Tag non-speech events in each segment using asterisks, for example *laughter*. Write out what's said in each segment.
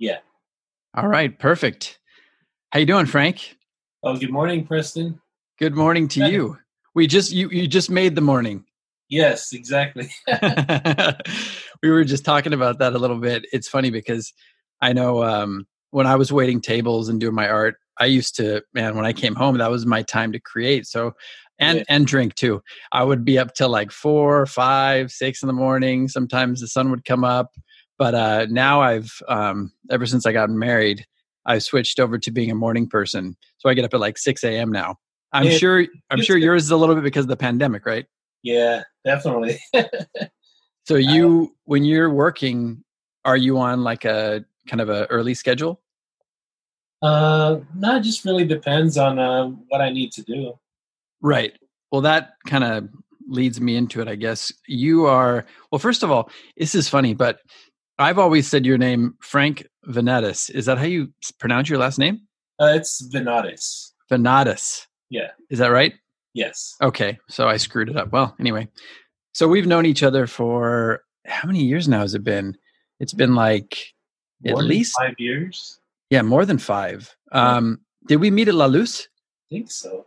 Yeah. All right, perfect. How you doing, Frank? Oh, good morning, Preston. Good morning to you. We just you you just made the morning. Yes, exactly. *laughs* *laughs* we were just talking about that a little bit. It's funny because I know um, when I was waiting tables and doing my art, I used to man when I came home that was my time to create. So and Yeah. and drink too. I would be up till like four, five, six in the morning. Sometimes the sun would come up. But uh, now I've um, ever since I got married, I've switched over to being a morning person. So I get up at like six a.m. now. I'm Yeah, sure. I'm sure good. yours is a little bit because of the pandemic, right? yeah, definitely. *laughs* So you, when you're working, are you on like a kind of a early schedule? uh, no, it just really depends on uh, what I need to do. Right. Well, that kind of leads me into it, I guess. You are, well, first of all, this is funny, but I've always said your name, Frank Venatus. Is that how you pronounce your last name? Uh, it's Venadas. Venadas. Yeah. Is that right? Yes. Okay. So I screwed it up. Well, anyway. So we've known each other for how many years now has it been? It's been like at More than least, five years. yeah, more than five. Yeah. Um, did we meet at La Luz? I think so.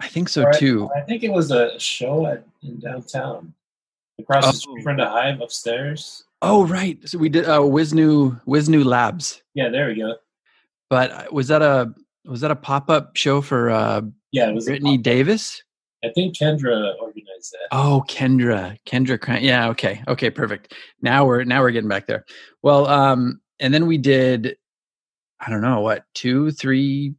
I think so Or too. I think it was a show at in downtown, across the street Oh. from the Hive upstairs. Oh, right. So we did uh, Wisnu Wisnu Labs. Yeah, there we go. But uh, was that a was that a pop up show for uh, Yeah, it was. Brittany. Davis? I think Kendra organized that. Oh, Kendra, Kendra. Cran- Yeah. Okay. Okay. Perfect. Now we're now we're getting back there. Well, um, and then we did, I don't know what two, three,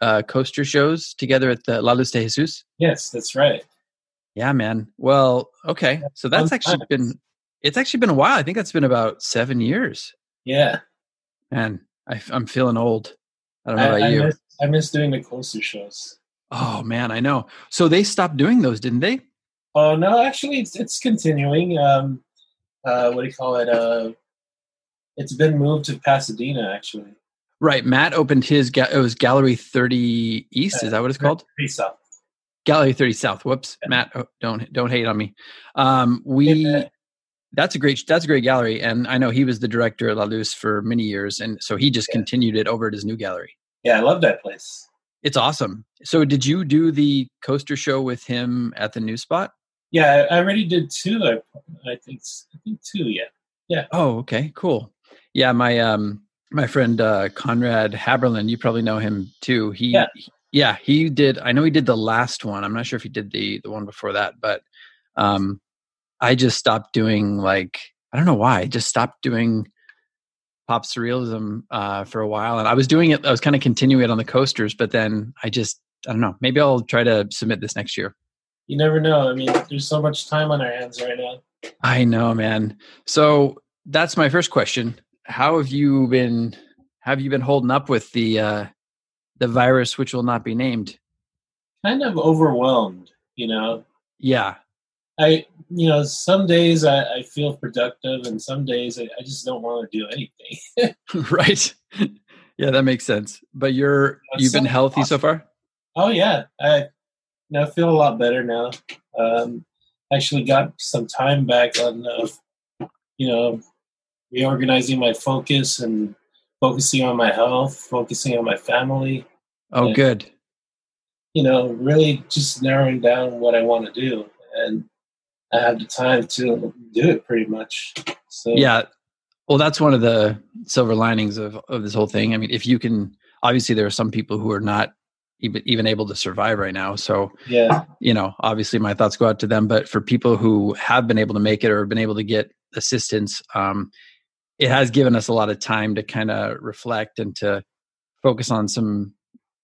uh, coaster shows together at the La Luz de Jesus. Yes, that's right. Yeah, man. Well, okay. So that's actually been it's actually been a while. I think that's been about seven years. Yeah. Man, I, am feeling old. I don't know I, about I you. miss, I miss doing the coaster shows. Oh man, I know. So they stopped doing those, didn't they? Oh no, actually, it's it's continuing. Um, uh, what do you call it? Uh, it's been moved to Pasadena. Actually, Right. Matt opened his. Ga- it was Gallery Thirty East. Is that what it's called? Pretty south. Gallery Thirty South. Whoops, Yeah. Matt. Oh, don't don't hate on me. Um, we. Yeah. That's a great. That's a great gallery, and I know he was the director at La Luz for many years, and so he just Yeah. continued it over at his new gallery. Yeah, I love that place. It's awesome. So, did you do the coaster show with him at the new spot? Yeah, I, already did two. I, I think i think two. Yeah. Yeah. Oh, okay, cool. Yeah, my um my friend uh Conrad Haberlin, you probably know him too. He Yeah. yeah, he did I know he did the last one. I'm not sure if he did the the one before that, but um I just stopped doing like I don't know why. I just stopped doing pop surrealism uh for a while and I was doing it I was kind of continuing it on the coasters, but then I just I don't know. Maybe I'll try to submit this next year. You never know. I mean, there's so much time on our hands right now. I know, man. So that's my first question. How have you been? Have you been holding up with the uh, the virus, which will not be named? Kind of overwhelmed. You know, Yeah, I you know, some days I, I feel productive, and some days I, I just don't want to do anything. *laughs* *laughs* right. Yeah, that makes sense. But you're you've been healthy awesome. so far. Oh yeah, I you know, feel a lot better now. Um, actually, got some time back on, uh, you know, reorganizing my focus and focusing on my health, focusing on my family. Oh, and, good. You know, really just narrowing down what I want to do, and I have the time to do it pretty much. So yeah, well, that's one of the silver linings of of this whole thing. I mean, if you can, obviously, there are some people who are not even even able to survive right now. So yeah, you know, obviously, my thoughts go out to them. But for people who have been able to make it or been able to get assistance, um, it has given us a lot of time to kind of reflect and to focus on some,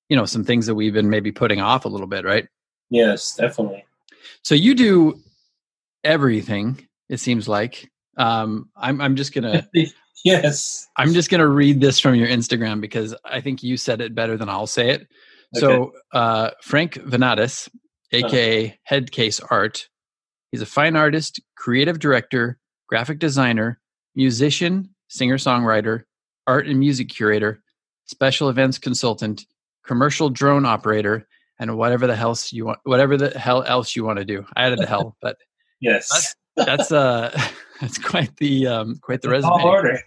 you know, some things that we've been maybe putting off a little bit, right? Yes, definitely. So you do everything. It seems like. Um, I'm I'm just gonna *laughs* yes. I'm just gonna read this from your Instagram because I think you said it better than I'll say it. Okay. So uh, Frank Venadas, aka uh-huh. Headcase Art, he's a fine artist, creative director, graphic designer, musician, singer songwriter, art and music curator, special events consultant, commercial drone operator, and whatever the hell you want, whatever the hell else you want to do. I added the hell, *laughs* but yes, that's, that's uh, *laughs* that's quite the um, quite the resume. order.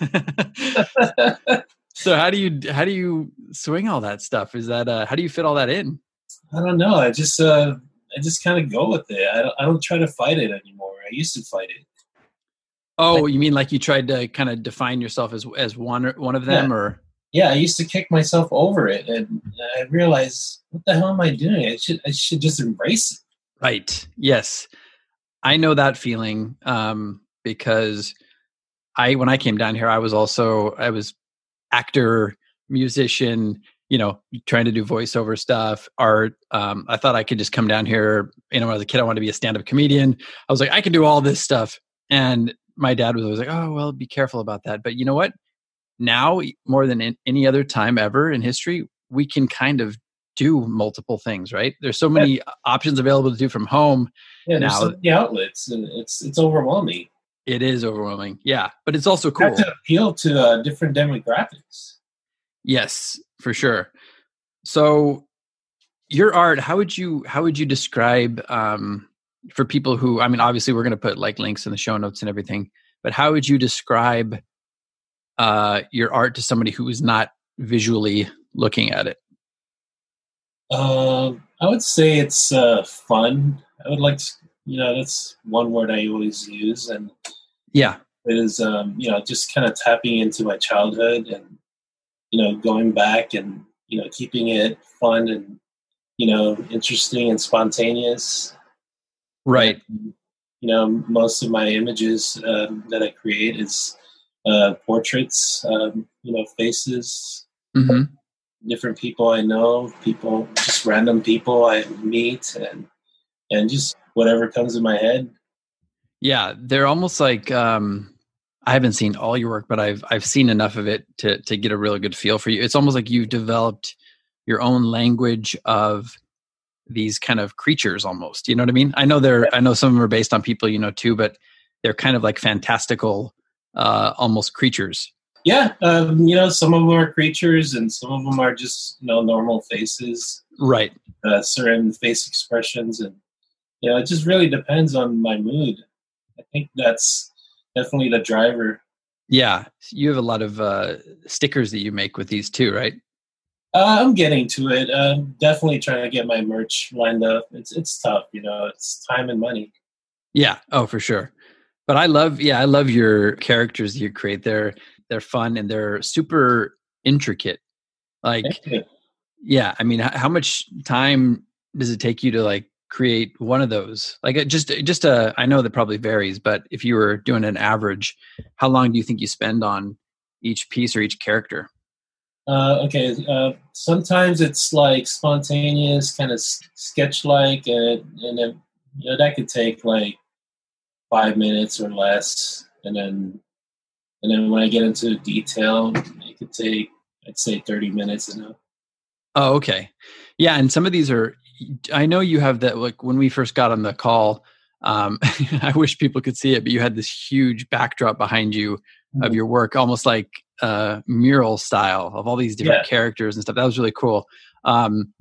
*laughs* so how do you how do you swing all that stuff? Is that uh, how do you fit all that in? I don't know. I just uh, I just kind of go with it. I don't, I don't try to fight it anymore. I used to fight it. Oh, like, you mean like you tried to kind of define yourself as as one one of them, yeah. or? Yeah, I used to kick myself over it, and I realized, what the hell am I doing? I should I should just embrace it. Right. Yes, I know that feeling um, because I when I came down here, I was also I was actor, musician, you know, trying to do voiceover stuff, art. Um, I thought I could just come down here. You know, when I was a kid, I wanted to be a stand-up comedian. I was like, I can do all this stuff, and my dad was always like, "Oh, well, be careful about that." But you know what? Now, more than any other time ever in history, we can kind of do multiple things. Right? There's so many yeah. options available to do from home. Yeah, now. so many outlets, and it's it's overwhelming. It is overwhelming. Yeah, but it's also cool. to appeal to uh, different demographics. Yes, for sure. So, your art, how would you how would you describe um, for people who i mean obviously we're going to put like links in the show notes and everything but how would you describe uh, your art to somebody who is not visually looking at it uh, i would say it's uh, fun i would like to you know that's one word i always use and yeah it is um, you know just kind of tapping into my childhood and you know going back and you know keeping it fun and you know interesting and spontaneous Right. you know, most of my images um, that I create is uh, portraits, um, you know, faces, mm-hmm. Different people I know, people, just random people I meet, and and just whatever comes in my head. Yeah, they're almost like um, I haven't seen all your work, but I've I've seen enough of it to to get a really good feel for you. It's almost like you've developed your own language of these kind of creatures almost you know what i mean i know they're i know some of them are based on people you know too but they're kind of like fantastical uh almost creatures yeah um, you know some of them are creatures and some of them are just you know normal faces right uh, certain face expressions and you know it just really depends on my mood i think that's definitely the driver yeah you have a lot of uh stickers that you make with these too right uh, I'm getting to it. I'm definitely trying to get my merch lined up. It's it's tough, you know. It's time and money. Yeah. Oh, for sure. But I love, yeah, I love your characters you create. They're they're fun and they're super intricate. Like, yeah. I mean, how much time does it take you to like create one of those? Like, uh, just just a. I know that probably varies, but if you were doing an average, how long do you think you spend on each piece or each character? Uh, okay, uh, sometimes it's like spontaneous, kind of sketch like, and and then you know, that could take like five minutes or less, and then and then when I get into detail, it could take I'd say thirty minutes enough. Oh, okay, yeah, and some of these are. I know you have that. Like when we first got on the call, Um, *laughs* I wish people could see it, but you had this huge backdrop behind you of Mhm. your work, almost like uh, mural style of all these different Yeah. characters and stuff. That was really cool. Um,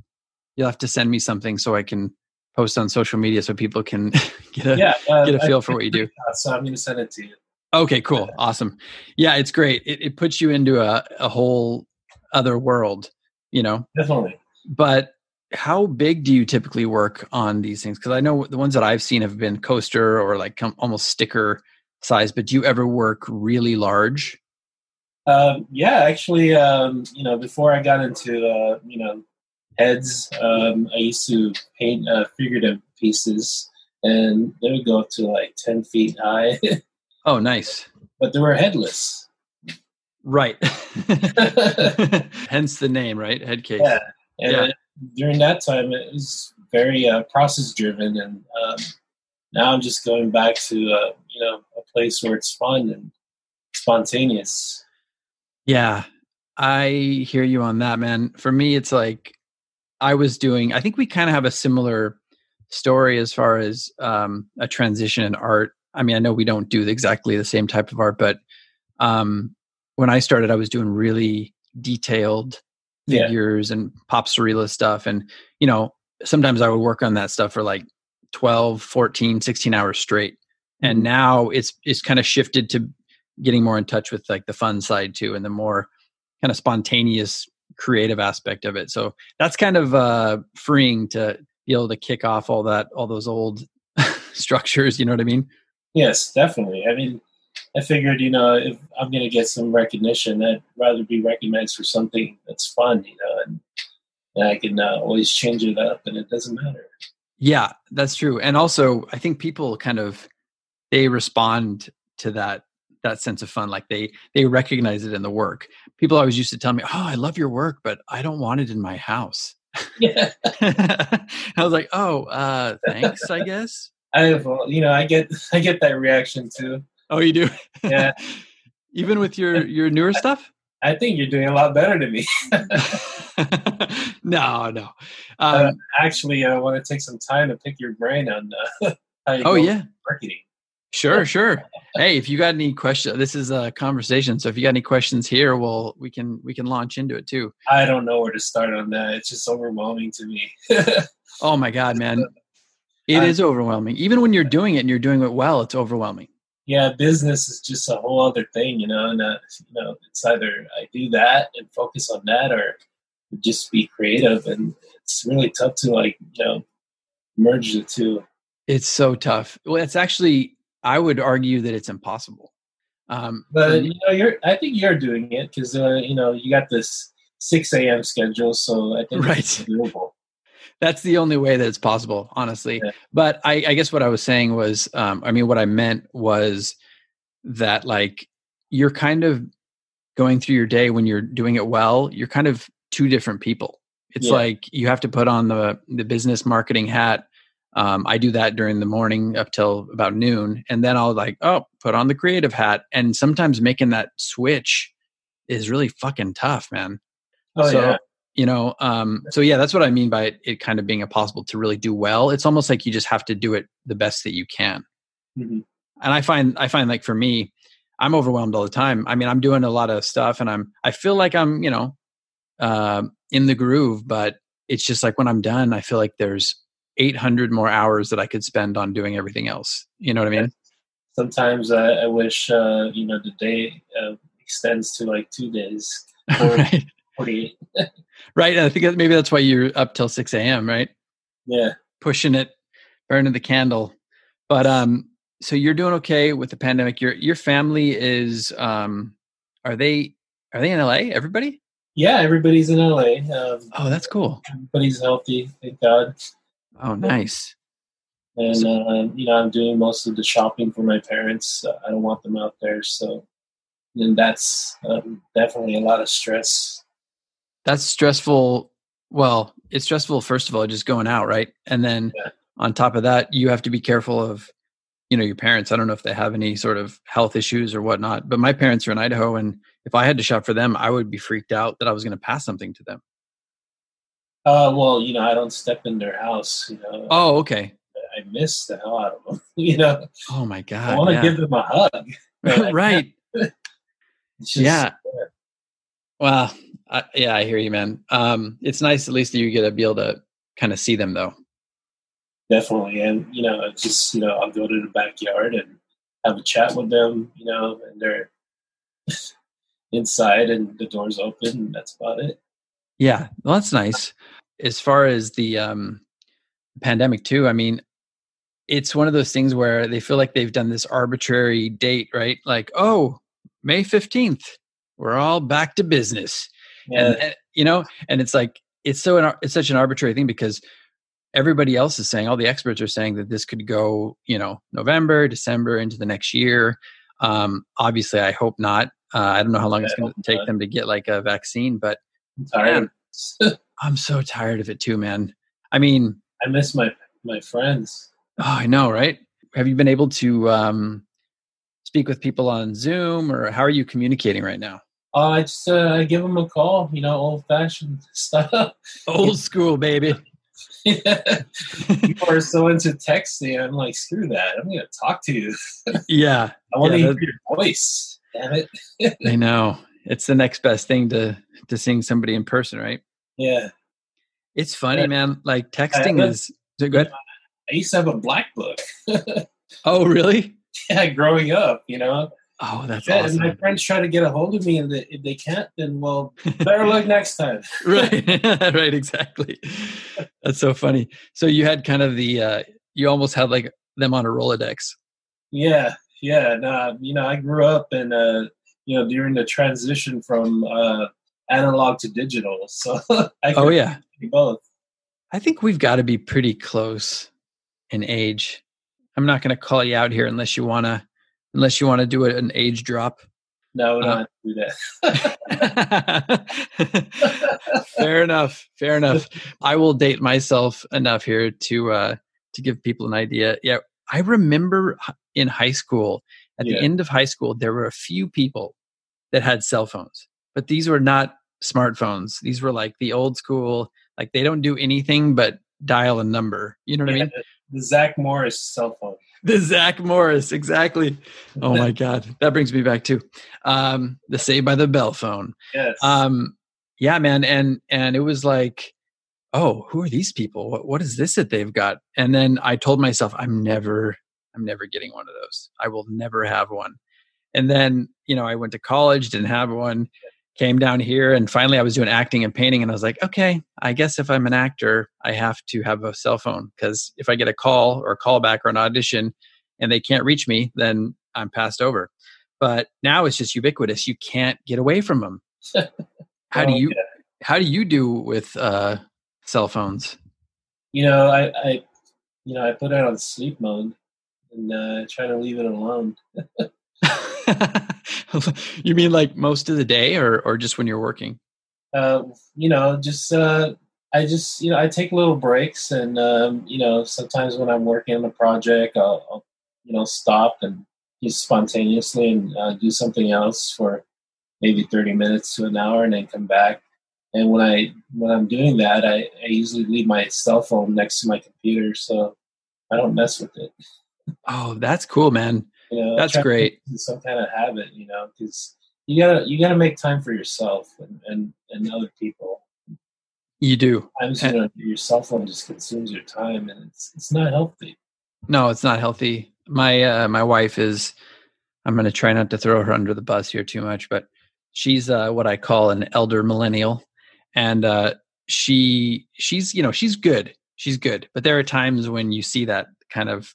you'll have to send me something so I can post on social media so people can *laughs* get a yeah, uh, get a I- feel for what you do. *laughs* So I'm going to send it to you. Okay, cool, awesome. Yeah, it's great. It, it puts you into a, a whole other world, you know. Definitely. But how big do you typically work on these things? Because I know the ones that I've seen have been coaster or like com- almost sticker size. But do you ever work really large? Um, yeah, actually, um, you know, before I got into uh, you know heads, um, I used to paint uh, figurative pieces, and they would go up to like ten feet high, *laughs* Oh, nice. but they were headless. Right. *laughs* Hence the name, right? Head case. Yeah, and Yeah. uh, during that time, it was very uh, process driven, and um, now I'm just going back to uh, you know a place where it's fun and spontaneous. Yeah, I hear you on that, man. For me, it's like I was doing, I think we kind of have a similar story as far as um, a transition in art. I mean, I know we don't do exactly the same type of art, but um, when I started, I was doing really detailed Yeah. figures and pop surrealist stuff. And, you know, sometimes I would work on that stuff for like 12, 14, 16 hours straight. And Mhm. now it's it's kind of shifted to getting more in touch with like the fun side too and the more kind of spontaneous creative aspect of it. So that's kind of uh freeing to be able to kick off all that all those old *laughs* structures, you know what I mean? Yes, definitely. I mean, I figured, you know, if I'm going to get some recognition, I'd rather be recognized for something that's fun, you know, and, and I can uh, always change it up and it doesn't matter. Yeah, that's true. And also, I think people kind of they respond to that that sense of fun like they they recognize it in the work. People always used to tell me, "Oh, I love your work, but I don't want it in my house." Yeah. *laughs* I was like, "Oh, uh thanks, I guess." I have, uh, you know, I get, *laughs* I get that reaction too. Oh, you do? Yeah. *laughs* Even with your your newer stuff? I think you're doing a lot better than me. *laughs* no, no. Uh, Um, Actually, I want to take some time to pick your brain on uh, how you oh yeah. marketing. Sure, sure. Hey, if you got any questions, this is a conversation. So if you got any questions here, well, we can we can launch into it too. I don't know where to start on that. It's just overwhelming to me. Oh my god, man, it is I- overwhelming. Even when you're doing it and you're doing it well, it's overwhelming. yeah, business is just a whole other thing, you know. And uh, you know, it's either I do that and focus on that, or just be creative. And it's really tough to like, you know, merge the two. It's so tough. Well, it's actually I would argue that it's impossible. Um, But you know, you're I think you're doing it because uh, you know you got this six a.m. schedule, so I think it's Right. doable. That's the only way that it's possible honestly Yeah. but I, I guess what i was saying was um, i mean what i meant was that like you're kind of going through your day when you're doing it well you're kind of two different people it's Yeah. like you have to put on the the business marketing hat um, i do that during the morning up till about noon and then i'll like oh put on the creative hat and sometimes making that switch is really fucking tough man Oh so yeah, you know um so yeah that's what i mean by it, it kind of being impossible to really do well. It's almost like you just have to do it the best that you can. Mhm. and i find i find like for me i'm overwhelmed all the time. I mean i'm doing a lot of stuff and i'm i feel like i'm you know um in the groove but it's just like when i'm done i feel like there's 800 more hours that i could spend on doing everything else. You know what i mean? Sometimes I, I wish uh, you know the day uh, extends to like two days, *laughs* or right right and i think that maybe that's why you're up till 6 a.m right Yeah, pushing it, burning the candle. But um, so you're doing okay with the pandemic. Your your family is um, are they are they in LA? Everybody? yeah. Everybody's in LA. Um, Oh, that's cool. everybody's healthy, thank God. Oh, nice. And uh, you know, I'm doing most of the shopping for my parents. Uh, I don't want them out there, so and that's um, definitely a lot of stress. That's stressful. Well, it's stressful first of all, just going out, right? And then Yeah. on top of that, you have to be careful of, you know, your parents. I don't know if they have any sort of health issues or whatnot, but my parents are in Idaho, and if I had to shop for them, I would be freaked out that I was going to pass something to them. Uh, well, you know, I don't step in their house. You know, Oh, okay. I miss the hell out of them. *laughs* you know, Oh my god! I want to yeah. give them a hug. *laughs* *laughs* right. just- Yeah. Well, I, yeah, I hear you, man. Um, it's nice at least that you get to be able to kind of see them, though. definitely. And you know, just you know, I'll go to the backyard and have a chat with them. You know, and they're *laughs* inside and the door's open. And that's about it. Yeah, well, that's nice. As far as the um, pandemic, too, I mean, it's one of those things where they feel like they've done this arbitrary date, right? Like, oh, May fifteenth, we're all back to business. Yeah, and, and, you know and it's like it's so an, it's such an arbitrary thing because everybody else is saying all the experts are saying that this could go you know november december into the next year. Um obviously i hope not. Uh, i don't know how long Yeah, it's going to take not. them to get like a vaccine but I'm *laughs* i'm so tired of it too man. I mean I miss my my friends. oh, i know right? Have you been able to um speak with people on zoom or how are you communicating right now Uh, I just uh, I give them a call. You know, old fashioned *laughs* stuff. old school baby *laughs* People are so into texting. I'm like, screw that. I'm gonna talk to you. *laughs* yeah I want to Yeah, hear your voice. Damn it. I know. It's the next best thing to to seeing somebody in person, right? Yeah. It's funny, Yeah. man. Like texting is, is good? I used to have a black book. Oh, really? yeah, growing up, you know. Oh, that's Yeah, And my friends try to get a hold of me, and if they can't, then well, better luck next time. *laughs* right, *laughs* right, exactly. That's so funny. So you had kind of the, uh you almost had like them on a Rolodex. Yeah, yeah. Nah, you know, I grew up in uh, you know, during the transition from uh analog to digital. *laughs* So I Oh yeah, both. I think we've got to be pretty close in age. I'm not going to call you out here unless you want to, unless you want to do an age drop. No, we don't Uh, do that. *laughs* fair enough fair enough i will date myself enough here to uh to give people an idea yeah i remember in high school at Yeah. the end of high school there were a few people that had cell phones but these were not smartphones these were like the old school like they don't do anything but dial a number you know what i mean the Zach Morris cell phone. *laughs* the Zach Morris, exactly. Oh my God, that brings me back to um, the Saved by the Bell phone. Yes. Um, yeah, man, and and it was like, oh, who are these people? What what is this that they've got? And then I told myself, I'm never, I'm never getting one of those. I will never have one. And then you know, I went to college, didn't have one. Came down here, and finally, I was doing acting and painting, and I was like, okay, I guess if I'm an actor, I have to have a cell phone because if I get a call or a callback or an audition, and they can't reach me, then I'm passed over. But now it's just ubiquitous. You can't get away from them. *laughs* How do you yeah. how do you do with uh cell phones? You know, I, I, you know, I put it on sleep mode and uh, try to leave it alone. *laughs* *laughs* *laughs* you mean like most of the day or or just when you're working? uh, you know, just uh, I just you know I take little breaks, and um, you know sometimes when I'm working on a project, I'll, I'll you know stop and just spontaneously and uh, do something else for maybe thirty minutes to an hour, and then come back. And when I when I'm doing that, I, I usually leave my cell phone next to my computer, so I don't mess with it. Oh, that's cool, man. You know, That's great. make it into Some kind of habit, you know, because you gotta you gotta make time for yourself and and, and other people. You do. Sometimes And- you know your cell phone just consumes your time, and it's it's not healthy. No, it's not healthy. My uh my wife is I'm going to try not to throw her under the bus here too much, but she's uh what I call an elder millennial and uh she she's you know, she's good. She's good. But there are times when you see that kind of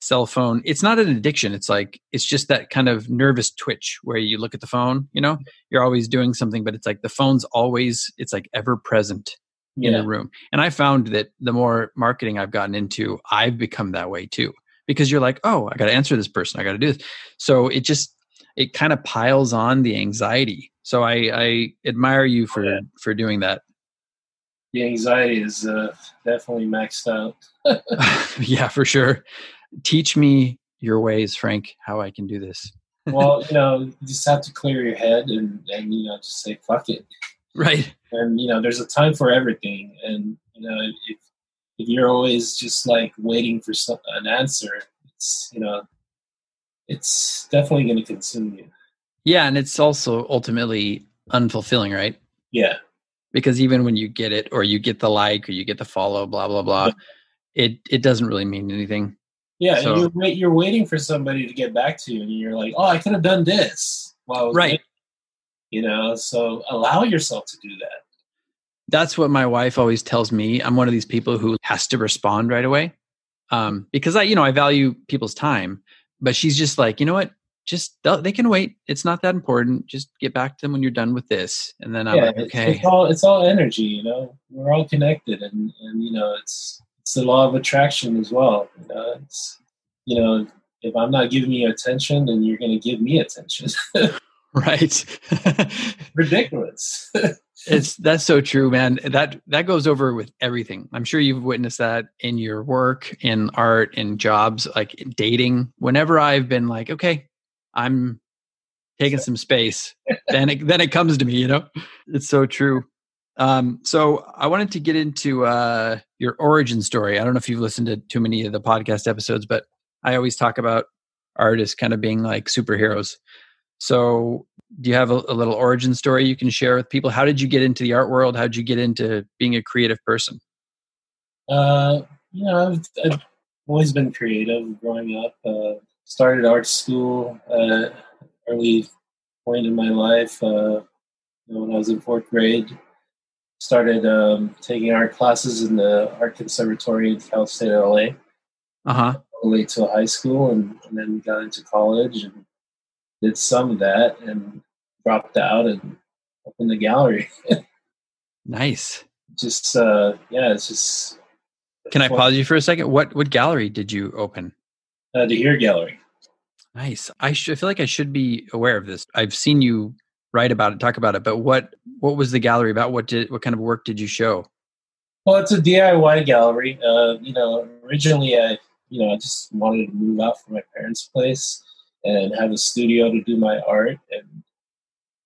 cell phone. It's not an addiction. It's like it's just that kind of nervous twitch where you look at the phone, you know, you're always doing something but it's like the phone's always it's like ever present in the room. And I found that the more marketing I've gotten into, I've become that way too. Because you're like, oh, I got to answer this person. I got to do this. So it just it kind of piles on the anxiety. So I, I admire you for Yeah. for doing that. the anxiety is uh, definitely maxed out. *laughs* *laughs* yeah, for sure. Teach me your ways, Frank, how I can do this. well, *laughs* you know, you just have to clear your head and and you know just say fuck it. Right. And you know, there's a time for everything. And you know, if if you're always just like waiting for some, an answer, it's you know, it's definitely going to consume you. Yeah, and it's also ultimately unfulfilling, right? Yeah, because even when you get it or you get the like or you get the follow, blah blah blah, it it doesn't really mean anything. Yeah, so, you're wait, you're waiting for somebody to get back to you, and you're like, oh, I could have done this. Well, right. Waiting. You know, so allow yourself to do that. That's what my wife always tells me. I'm one of these people who has to respond right away um, because I, you know, I value people's time. But she's just like, you know what? Just they can wait. It's not that important. Just get back to them when you're done with this, and then I'm yeah, like, okay. It's all it's all energy. You know, we're all connected, and and you know, it's it's the law of attraction as well. You know, it's you know, if I'm not giving you attention, then you're going to give me attention. *laughs* right. *laughs* Ridiculous. *laughs* it's that's so true, man. That that goes over with everything. I'm sure you've witnessed that in your work, in art, in jobs, like dating. Whenever I've been like, okay, I'm taking some space, then it then it comes to me. You know, it's so true. Um, so I wanted to get into uh, your origin story. I don't know if you've listened to too many of the podcast episodes, but I always talk about artists kind of being like superheroes. So, do you have a, a, little origin story you can share with people? How did you get into the art world? How did you get into being a creative person? Uh, you know, I've, I've always been creative growing up. Uh, started art school uh, early point in my life. Uh, when I was in fourth grade, started um, taking art classes in the art conservatory at Cal State LA. Uh huh. Way to high school, and, and then got into college and did some of that and dropped out and opened the gallery. *laughs* nice. Just uh yeah, it's just Can I pause you for a second? What what gallery did you open? Uh, the Here Gallery. Nice. I, sh- I feel like I should be aware of this. I've seen you write about it, talk about it, but what what was the gallery about? What did what kind of work did you show? Well, it's a DIY gallery. Uh, you know, originally I you know I just wanted to move out from my parents' place and have a studio to do my art and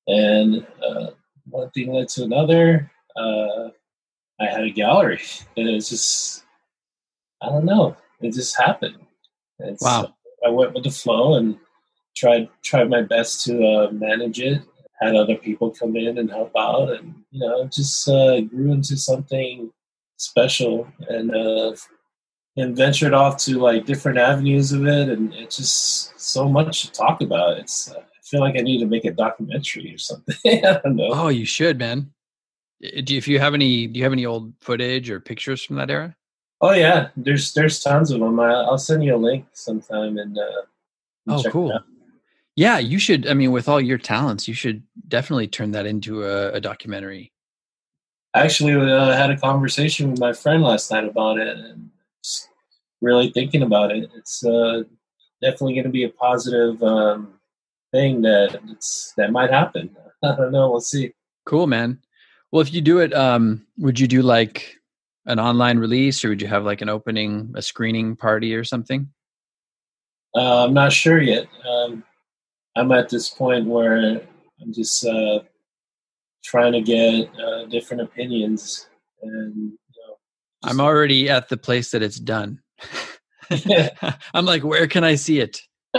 and uh, one thing led to another uh, i had a gallery *laughs* and it was just i don't know it just happened it's, wow i went with the flow and tried tried my best to uh, manage it had other people come in and help out and you know just uh, grew into something special and uh, and ventured off to like different avenues of it, and it's just so much to talk about. It's uh, I feel like I need to make a documentary or something. *laughs* I don't know. Oh, you should, man. Do you, if you have any, do you have any old footage or pictures from that era? Oh yeah, there's there's tons of them. I, will send you a link sometime and. Uh, oh, cool. Yeah, you should. I mean, with all your talents, you should definitely turn that into a, a documentary. I actually uh, had a conversation with my friend last night about it, and really thinking about it. It's uh, definitely going to be a positive um, thing that it's that might happen. *laughs* I don't know. We'll see. Cool, man. Well, if you do it, um, would you do like an online release, or would you have like an opening, a screening party, or something? Uh, I'm not sure yet. Um, I'm at this point where I'm just uh, trying to get uh, different opinions, and you know, I'm already at the place that it's done. *laughs* I'm like, where can I see it? *laughs*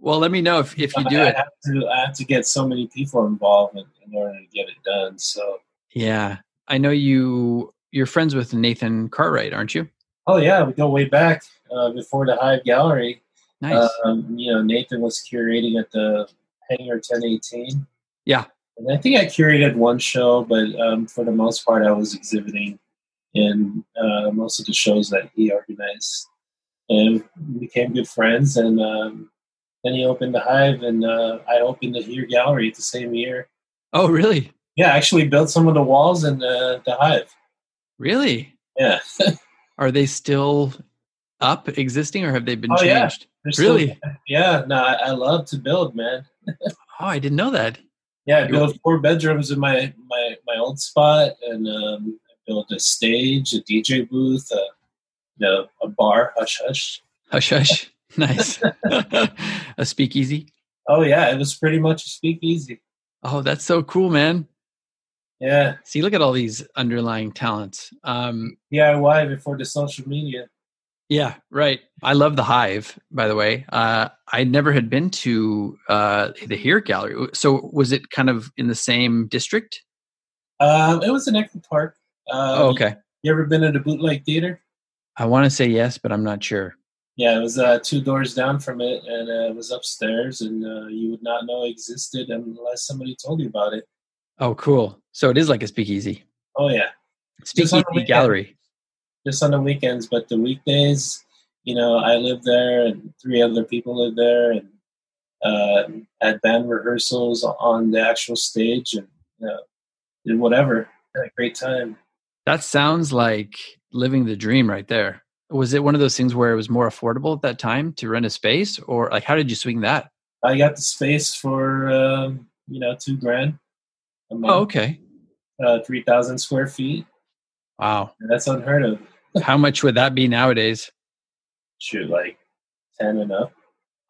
well, let me know if, if you do I it. Have to, I have to get so many people involved in, in order to get it done. So yeah, I know you. You're friends with Nathan Cartwright, aren't you? Oh yeah, we go way back uh, before the Hive Gallery. Nice. Um, you know, Nathan was curating at the Hangar 1018. Yeah. And I think I curated one show, but um, for the most part, I was exhibiting in uh, most of the shows that he organized. And we became good friends. And um, then he opened the Hive, and uh, I opened the Here Gallery the same year. Oh, really? Yeah, I actually built some of the walls in the, the Hive. Really? Yeah. *laughs* Are they still up, existing, or have they been oh, changed? Yeah. Really? Still, yeah. No, I, I, love to build, man. oh, I didn't know that. Yeah, I built four bedrooms in my my my old spot, and um, I built a stage, a DJ booth, a, you know, a bar, hush hush. Hush hush. *laughs* Nice. *laughs* a speakeasy. Oh yeah, it was pretty much a speakeasy. Oh, that's so cool, man. Yeah, See, look at all these underlying talents. Um, DIY before the social media. Yeah, right. I love the Hive, by the way. Uh, I never had been to uh, the Here Gallery. So was it kind of in the same district? Um, it was in Echo Park. Uh, oh, okay. You ever been to a Bootleg Theater? I want to say yes, but I'm not sure. Yeah, it was uh, two doors down from it, and uh, it was upstairs, and uh, you would not know it existed unless somebody told you about it. Oh, cool. So it is like a speakeasy. Oh yeah, Speakeasy gallery. Just on the weekends, but the weekdays, you know, I live there, and three other people live there, and uh, had band rehearsals on the actual stage, and you know, did whatever. Had a great time. That sounds like living the dream right there. Was it one of those things where it was more affordable at that time to rent a space, or like how did you swing that? I got the space for um, you know two grand. A month, Oh, okay. uh, three thousand square feet. Wow. That's unheard of. How much would that be nowadays? Shoot, like ten and up.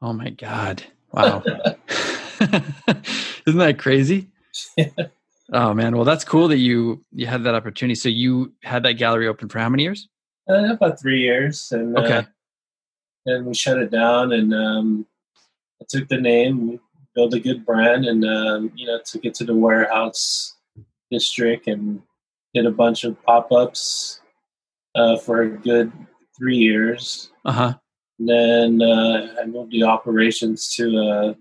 Oh my god! Wow. *laughs* Isn't that crazy? *laughs* Oh man, well that's cool that you you had that opportunity. So you had that gallery open for how many years? Uh, about three years, and uh, Okay. then we shut it down, and um, I took the name, built a good brand, and um, you know took it to the warehouse district, and did a bunch of pop ups uh, for a good three years. Uh huh. then uh, I moved the operations to uh,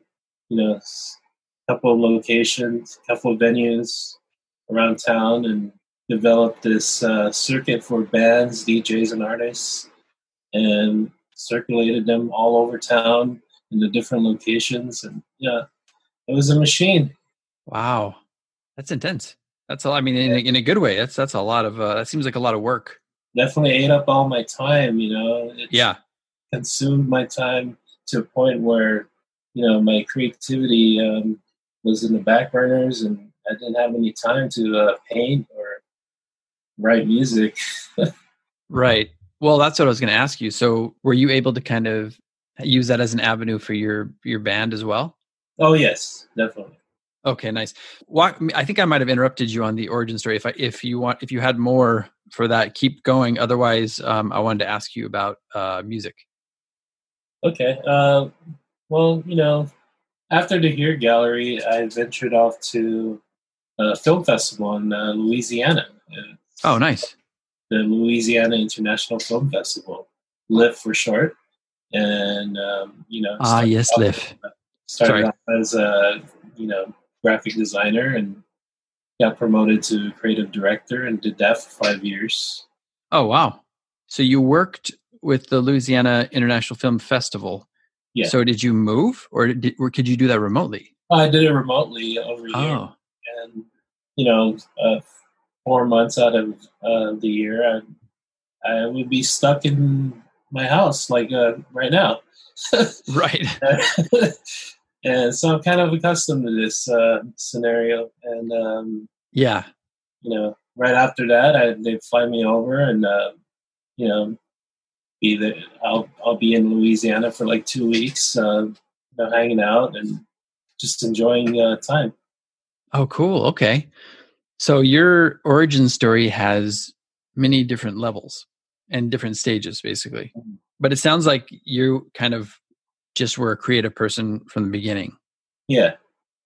you know couple of locations, couple of venues around town, and developed this uh, circuit for bands, DJs, and artists, and circulated them all over town in the different locations. And yeah, it was a machine. Wow, that's intense. That's a, I mean, in a, in a good way. That's that's a lot of. Uh, that seems like a lot of work. Definitely ate up all my time. You know, it Yeah. consumed my time to a point where you know my creativity um, was in the back burners, and I didn't have any time to uh, paint or write music. *laughs* Right. Well, that's what I was going to ask you. So, were you able to kind of use that as an avenue for your your band as well? Oh yes, definitely. Okay, nice. Why, I think I might have interrupted you on the origin story. If I, if you want, if you had more for that, keep going. Otherwise, um, I wanted to ask you about uh, music. Okay. Uh, well, you know, after the Here Gallery, I ventured off to a film festival in uh, Louisiana. Oh, nice. the Louisiana International Film Festival, LIF for short. And um, you know, Ah, yes, Liv. Started Sorry. off as a you know graphic designer and got promoted to creative director and did that for five years. Oh, wow. So you worked with the Louisiana International Film Festival. Yeah. So did you move, or did, or could you do that remotely? I did it remotely over Oh, and you know, uh, four months out of uh, the year, I, I would be stuck in my house like uh, right now. *laughs* right. *laughs* and so I'm kind of accustomed to this uh, scenario. And um, Yeah. you know, right after that, I, they'd fly me over, and uh, you know, be there. I'll I'll be in Louisiana for like two weeks, uh, you know, hanging out and just enjoying uh, time. Oh, cool. Okay. So your origin story has many different levels and different stages, basically. Mhm. But it sounds like you kind of just were a creative person from the beginning. Yeah,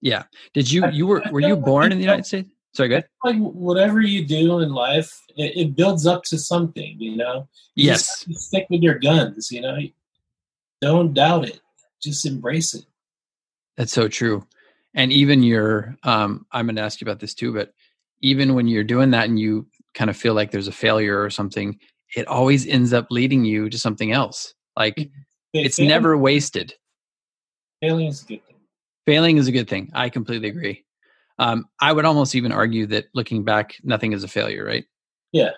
Yeah. Did you you were were you born in the United States? Sorry, go ahead. like whatever you do in life, it, it builds up to something. You know, You Yes. stick with your guns. You know, don't doubt it. Just embrace it. That's so true. And even your um I'm going to ask you about this too, but even when you're doing that and you kind of feel like there's a failure or something, it always ends up leading you to something else. Like it's Failing- never wasted. failing is a good thing. Failing is a good thing. I completely agree. Um, I would almost even argue that looking back, nothing is a failure, right? Yeah.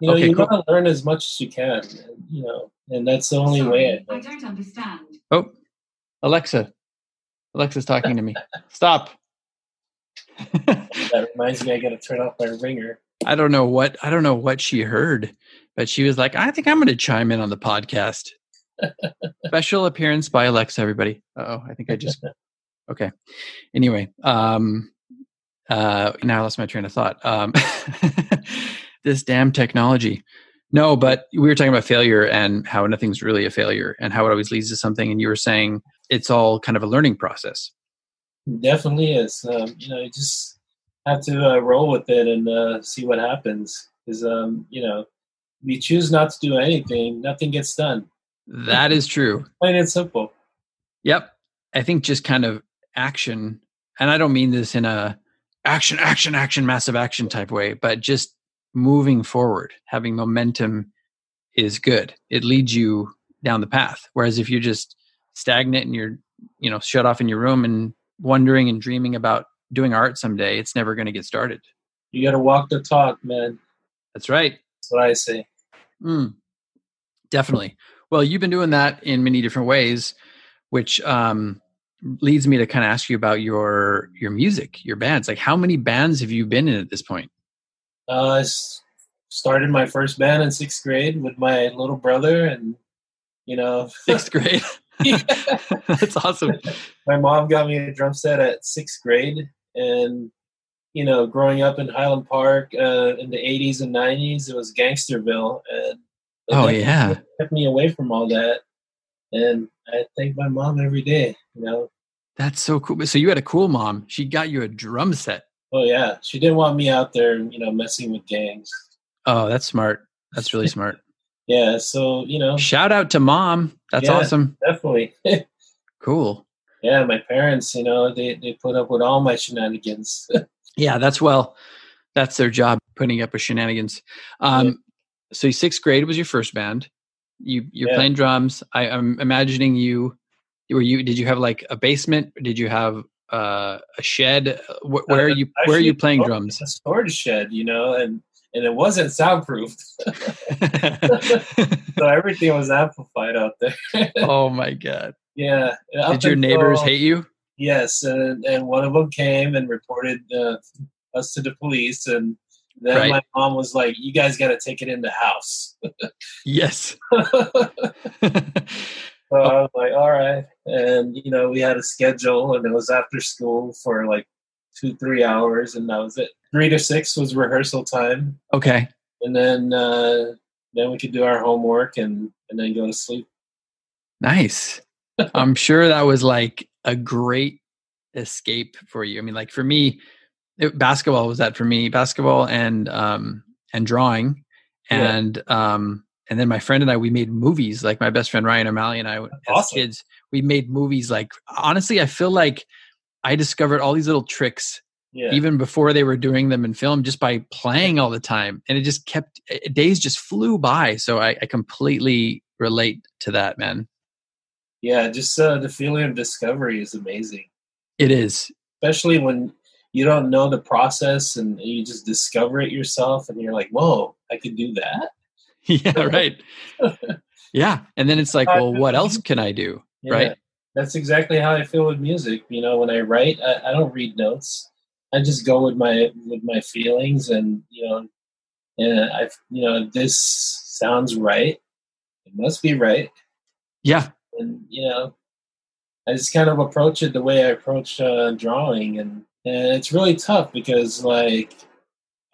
You know, Okay, you cool. want to learn as much as you can. You know, and that's the only way. I I don't understand. Oh, Alexa. Alexa's talking to me. *laughs* Stop. That reminds me, I got to turn off my ringer. I don't know what I don't know what she heard, but she was like, "I think I'm going to chime in on the podcast." Special appearance by Alexa, everybody. Oh, I think I just *laughs* okay. Anyway, um, Uh, now I lost my train of thought. Um, *laughs* this damn technology. No, but we were talking about failure and how nothing's really a failure and how it always leads to something. And you were saying it's all kind of a learning process. Definitely is. Um, you know, you just have to uh, roll with it and uh, see what happens. Because, um, you know, we choose not to do anything, nothing gets done. That is true. Plain and simple. Yep. I think just kind of action, and I don't mean this in a action, action, action, massive action type way, but just moving forward, having momentum is good. It leads you down the path. Whereas if you're just stagnant and you're, you know, shut off in your room and wondering and dreaming about doing art someday, it's never going to get started. You got to walk the talk, man. That's right. That's what I say. Mm, definitely. Well, you've been doing that in many different ways, which um, leads me to kind of ask you about your your music, your bands. Like, how many bands have you been in at this point? Uh, I started my first band in sixth grade with my little brother, and you know, *laughs* sixth grade. *laughs* That's awesome. My mom got me a drum set at sixth grade, and you know, growing up in Highland Park uh, in the '80s and '90s, it was Gangsterville, and oh yeah, kept me away from all that. And I thank my mom every day. You know, that's so cool. So you had a cool mom. She got you a drum set. Oh yeah, she didn't want me out there, you know, messing with gangs. Oh, that's smart. That's really smart. *laughs* yeah. So you know, shout out to mom. That's yeah, awesome. Definitely. *laughs* cool. Yeah, my parents, you know, they they put up with all my shenanigans. *laughs* yeah, that's well, that's their job, putting up with shenanigans. Um, yeah. So sixth grade was your first band. You you're yeah. playing drums. I, I'm imagining you. Were you? Did you have like a basement? Did you have uh, a shed? Where, where are you? Where are you playing drums? A storage shed, you know, and and it wasn't soundproofed, *laughs* so *laughs* everything was amplified out there. oh *laughs* my god! Yeah. Did your neighbors hate you? Yes, and and one of them came and reported uh, us to the police, and then right. my mom was like, "You guys got to take it in the house." *laughs* yes. *laughs* So I was like, all right. And, you know, we had a schedule and it was after school for like two, three hours and that was it. Three to six was rehearsal time. Okay. And then, uh, then we could do our homework and, and then go to sleep. Nice. *laughs* I'm sure that was like a great escape for you. I mean, like for me, it, basketball was that for me, basketball and, um, and drawing. And, yeah. um, and then my friend and I we made movies like my best friend Ryan O'Malley and I as awesome. kids we made movies like honestly I feel like I discovered all these little tricks yeah. even before they were doing them in film just by playing all the time and it just kept days just flew by so I, I completely relate to that man yeah just uh, the feeling of discovery is amazing it is especially when you don't know the process and you just discover it yourself and you're like whoa I could do that *laughs* yeah, right. *laughs* yeah. And then it's like, well, what else can I do? Yeah, right. That's exactly how I feel with music. You know, when I write, I, I don't read notes. I just go with my with my feelings and you know and I you know this sounds right. It must be right. Yeah. And you know, I just kind of approach it the way I approach uh, drawing, and and it's really tough because like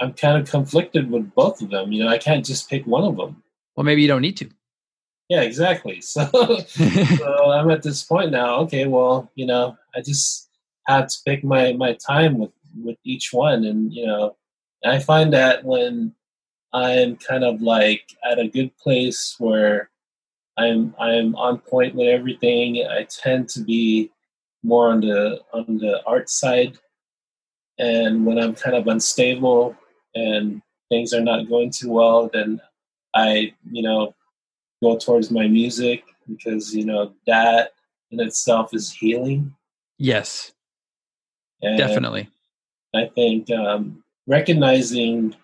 I'm kind of conflicted with both of them. You know, I can't just pick one of them. Well, maybe you don't need to. Yeah, exactly. *laughs* So, *laughs* so I'm at this point now. Okay, well, you know, I just have to pick my my time with with each one, and you know, I find that when I'm kind of like at a good place where I'm I'm on point with everything, I tend to be more on the on the art side and when I'm kind of unstable and things are not going too well, then I, you know, go towards my music because, you know, that in itself is healing. Yes. And Definitely. I think um, recognizing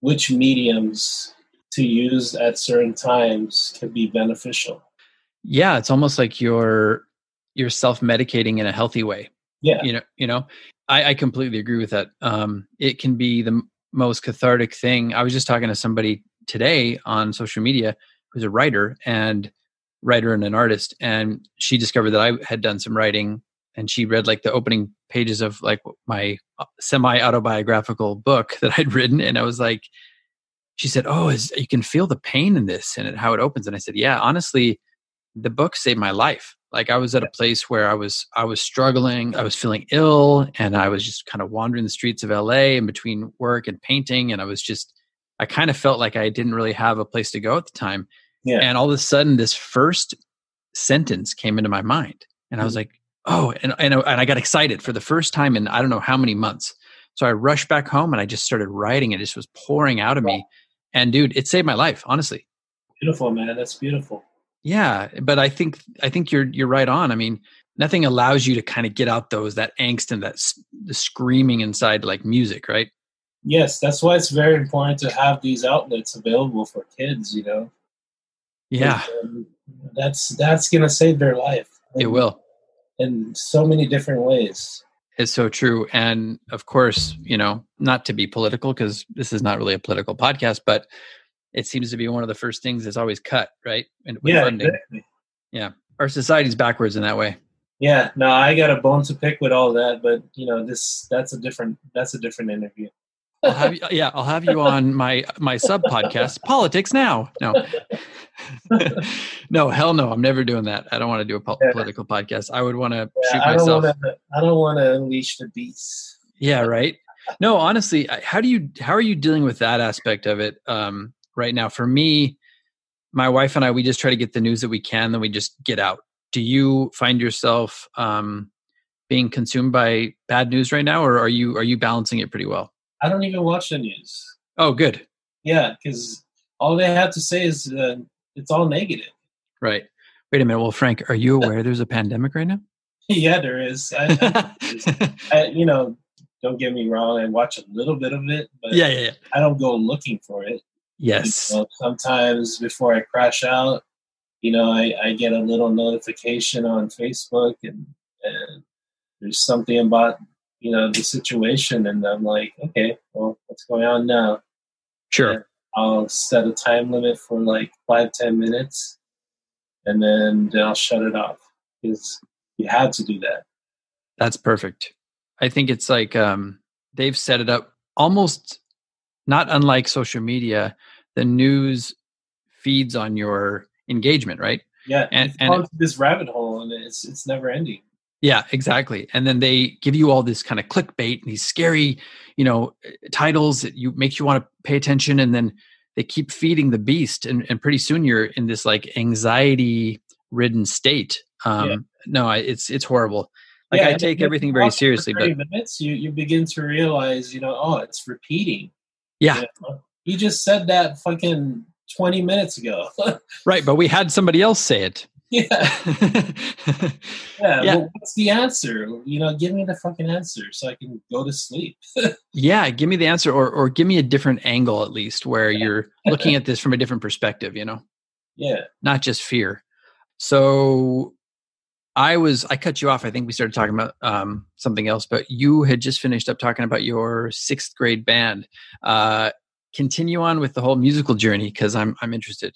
which mediums to use at certain times can be beneficial. Yeah, it's almost like you're you're self-medicating in a healthy way. Yeah. You know, you know, I, I completely agree with that. Um, it can be the most cathartic thing. I was just talking to somebody today on social media who's a writer and writer and an artist, and she discovered that I had done some writing and she read like the opening pages of like my uh, semi autobiographical book that I'd *laughs* written, and I was like, she said, "Oh, is you can feel the pain in this and how it opens." And I said, "Yeah, honestly, the book saved my life. Like I was at a place where I was I was struggling, I was feeling ill, and I was just kind of wandering the streets of LA in between work and painting, and I was just I kind of felt like I didn't really have a place to go at the time. Yeah. And all of a sudden, this first sentence came into my mind, and I was Mhm. like, "Oh!" And and and I got excited for the first time in I don't know how many months. So I rushed back home and I just started writing. It just was pouring out of me, and dude, it saved my life, honestly. Beautiful, man. That's beautiful. Yeah, but I think I think you're you're right on. I mean, nothing allows you to kind of get out those that angst and that the screaming inside like music, right? Yes, that's why it's very important to have these outlets available for kids. You know. Yeah, Um, that's that's gonna save their life. it will. in so many different ways. It's so true. And of course, you know, not to be political because this is not really a political podcast, but it seems to be one of the first things that's always cut, right? And with Yeah, funding. exactly. Our society's backwards in that way. Yeah, no, I got a bone to pick with all that, but you know, this that's a different that's a different interview. I'll have you, yeah, I'll have you on my my sub podcast, Politics Now. No, *laughs* no, hell no, I'm never doing that. I don't want to do a pol- Yeah. political podcast. I would want to Yeah, shoot I myself. I don't want to unleash the beast. Yeah, right. No, honestly, how do you how are you dealing with that aspect of it um, right now? For me, my wife and I, we just try to get the news that we can, then we just get out. Do you find yourself um, being consumed by bad news right now, or are you are you balancing it pretty well? I don't even watch the news. Oh, good. Yeah, because all they have to say is uh, it's all negative. Right. Wait a minute. Well, Frank, are you aware there's a pandemic right now? *laughs* yeah, there is. I, *laughs* I, you know, don't get me wrong. I watch a little bit of it, but yeah, yeah, yeah. I don't go looking for it. Yes. You know, sometimes before I crash out, you know, I, I get a little notification on Facebook and, and there's something about, you know, the situation. And I'm like, okay, well, what's going on now? Sure. I'll set a time limit for like five, ten minutes and then, then I'll shut it off because you had to do that. That's perfect. I think it's like um, they've set it up almost not unlike social media. The news feeds on your engagement, right? Yeah. And- And, this rabbit hole and it's, it's never ending. Yeah, exactly. And then they give you all this kind of clickbait and these scary, you know, titles that you makes you want to pay attention, and then they keep feeding the beast, and, and pretty soon you're in this like anxiety ridden state. Um, Yeah. No, I, it's it's horrible. Like Yeah, I take everything very seriously, but minutes, you, you begin to realize, you know, oh, it's repeating. yeah, You know? He just said that fucking 20 minutes ago. *laughs* right. But we had somebody else say it. yeah. *laughs* Yeah. Yeah. Well, what's the answer? You know, give me the fucking answer so I can go to sleep. *laughs* yeah, give me the answer, or or give me a different angle at least, where you're looking at this from a different perspective. You know. Yeah. not just fear. So I was I cut you off. I think we started talking about um, something else, but you had just finished up talking about your sixth grade band. Uh, continue on with the whole musical journey because I'm I'm interested.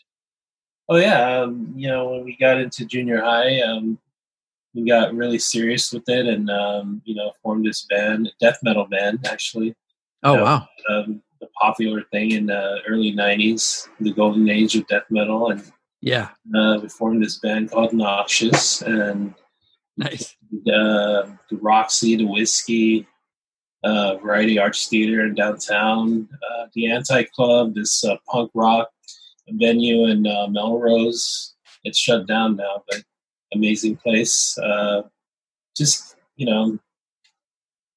Oh, yeah. Um, you know, when we got into junior high, um, we got really serious with it and, um, you know, formed this band, death metal band, actually. Oh wow, Um, the popular thing in the early 90s, the golden age of death metal. And yeah, uh, we formed this band called Noxious. And nice. uh, the Roxy, the Whisky, uh, Variety Arts Theater in downtown, uh, the Anti Club, this uh, punk rock venue in uh, Melrose. It's shut down now, but amazing place. Uh, just you know,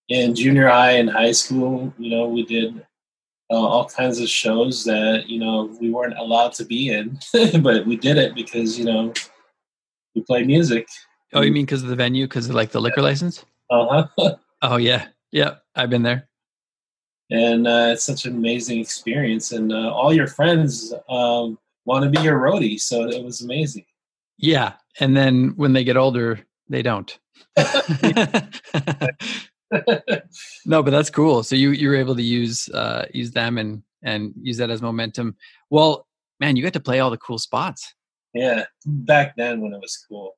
in junior high and high school, you know, we did uh, all kinds of shows that you know we weren't allowed to be in, *laughs* but we did it because you know we play music. Oh, you mean because of the venue? Because of like the liquor license? Uh huh. *laughs* Oh yeah, yeah. I've been there. and uh, it's such an amazing experience. And uh, all your friends um, want to be your roadie, so it was amazing. Yeah, and then when they get older, they don't. *laughs* no, but that's cool. So you you were able to use uh, use them and and use that as momentum. Well, man, you got to play all the cool spots. yeah, back then when it was cool.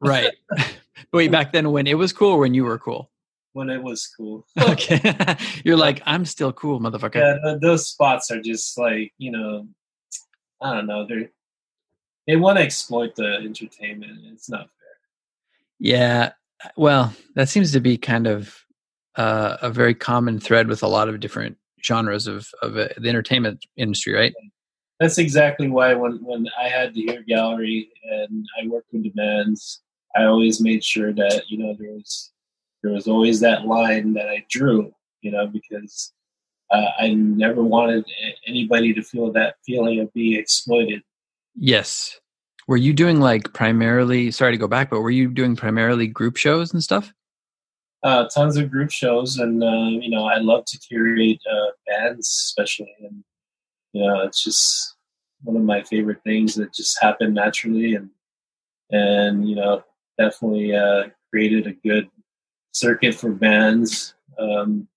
right. *laughs* Wait, back then when it was cool, when you were cool. When it was cool. *laughs* *laughs* Okay, *laughs* you're like I'm still cool, motherfucker. yeah, those spots are just like you know, I don't know. They they want to exploit the entertainment. It's not fair. Yeah. Well, that seems to be kind of uh, a very common thread with a lot of different genres of of uh, the entertainment industry, right? That's exactly why when when I had the Ear Gallery and I worked with the bands, I always made sure that you know there was there was always that line that I drew. You know, because uh, I never wanted anybody to feel that feeling of being exploited. Yes. Were you doing like primarily? Sorry to go back, but were you doing primarily group shows and stuff? uh, tons of group shows, and uh, you know, I love to curate uh, bands, especially, and you know, it's just one of my favorite things that just happened naturally, and and you know, definitely uh, created a good circuit for bands. Um,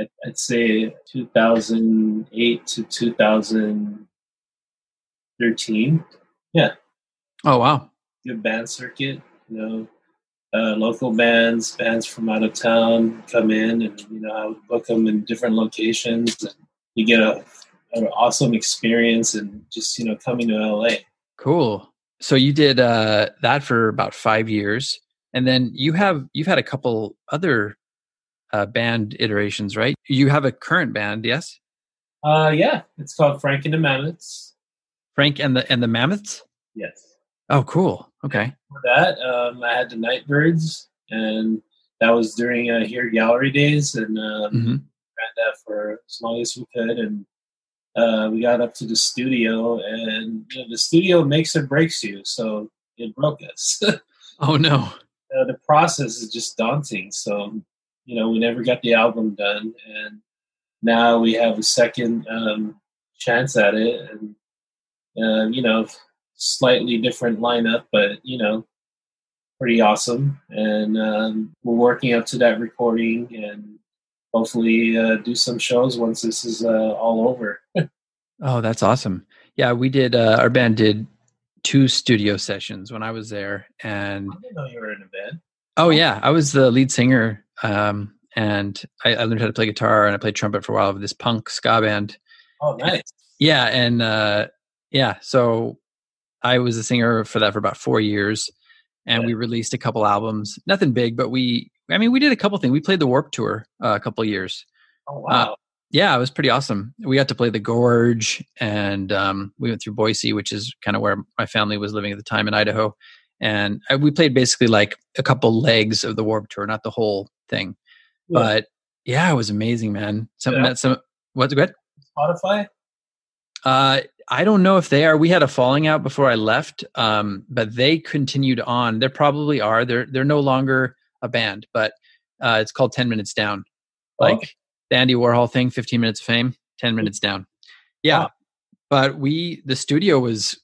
I'd, I'd say 2008 to 2013, Yeah. Oh wow. good band circuit. You know, uh, local bands, bands from out of town come in, and you know I would book them in different locations. And you get a an awesome experience, and just you know coming to LA. Cool. So you did uh, that for about five years, and then you have you've had a couple other uh, band iterations, right? You have a current band, yes? Uh, yeah, it's called Frank and the Mammoths. Frank and the and the Mammoths. Yes. Oh, cool. Okay. For that, um, I had the Nightbirds, and that was during uh, here gallery days, and um, hmm ran that for as long as we could, and uh, we got up to the studio, and you know, the studio makes or breaks you, so it broke us. *laughs* Oh no. Uh, the process is just daunting. So, you know, we never got the album done, and now we have a second um, chance at it, and uh, you know, slightly different lineup, but you know, pretty awesome. And um, we're working up to that recording, and hopefully uh, do some shows once this is uh, all over. *laughs* Oh, that's awesome. Yeah, we did. Uh, our band did two studio sessions when I was there, and I didn't know you were in a band. oh yeah, I was the lead singer, um, and I, I learned how to play guitar and I played trumpet for a while of this punk ska band. Oh, nice. Yeah, and uh, yeah, so I was a singer for that for about four years, and Yeah. we released a couple albums. Nothing big, but we, I mean, we did a couple things. We played the Warped Tour uh, a couple years. Oh, wow. Yeah, it was pretty awesome. We got to play the Gorge, and um, we went through Boise, which is kind of where my family was living at the time in Idaho. And uh, we played basically like a couple legs of the Warped Tour, not the whole thing. Yeah. But yeah, it was amazing, man. Something Yeah. that some what's good. Spotify. Uh, I don't know if they are. We had a falling out before I left, um, but they continued on. They probably are. They're they're no longer a band, but uh, it's called Ten Minutes Down, Oh. The Andy Warhol thing. Fifteen minutes of fame, ten minutes down. Yeah, Wow. but we the studio was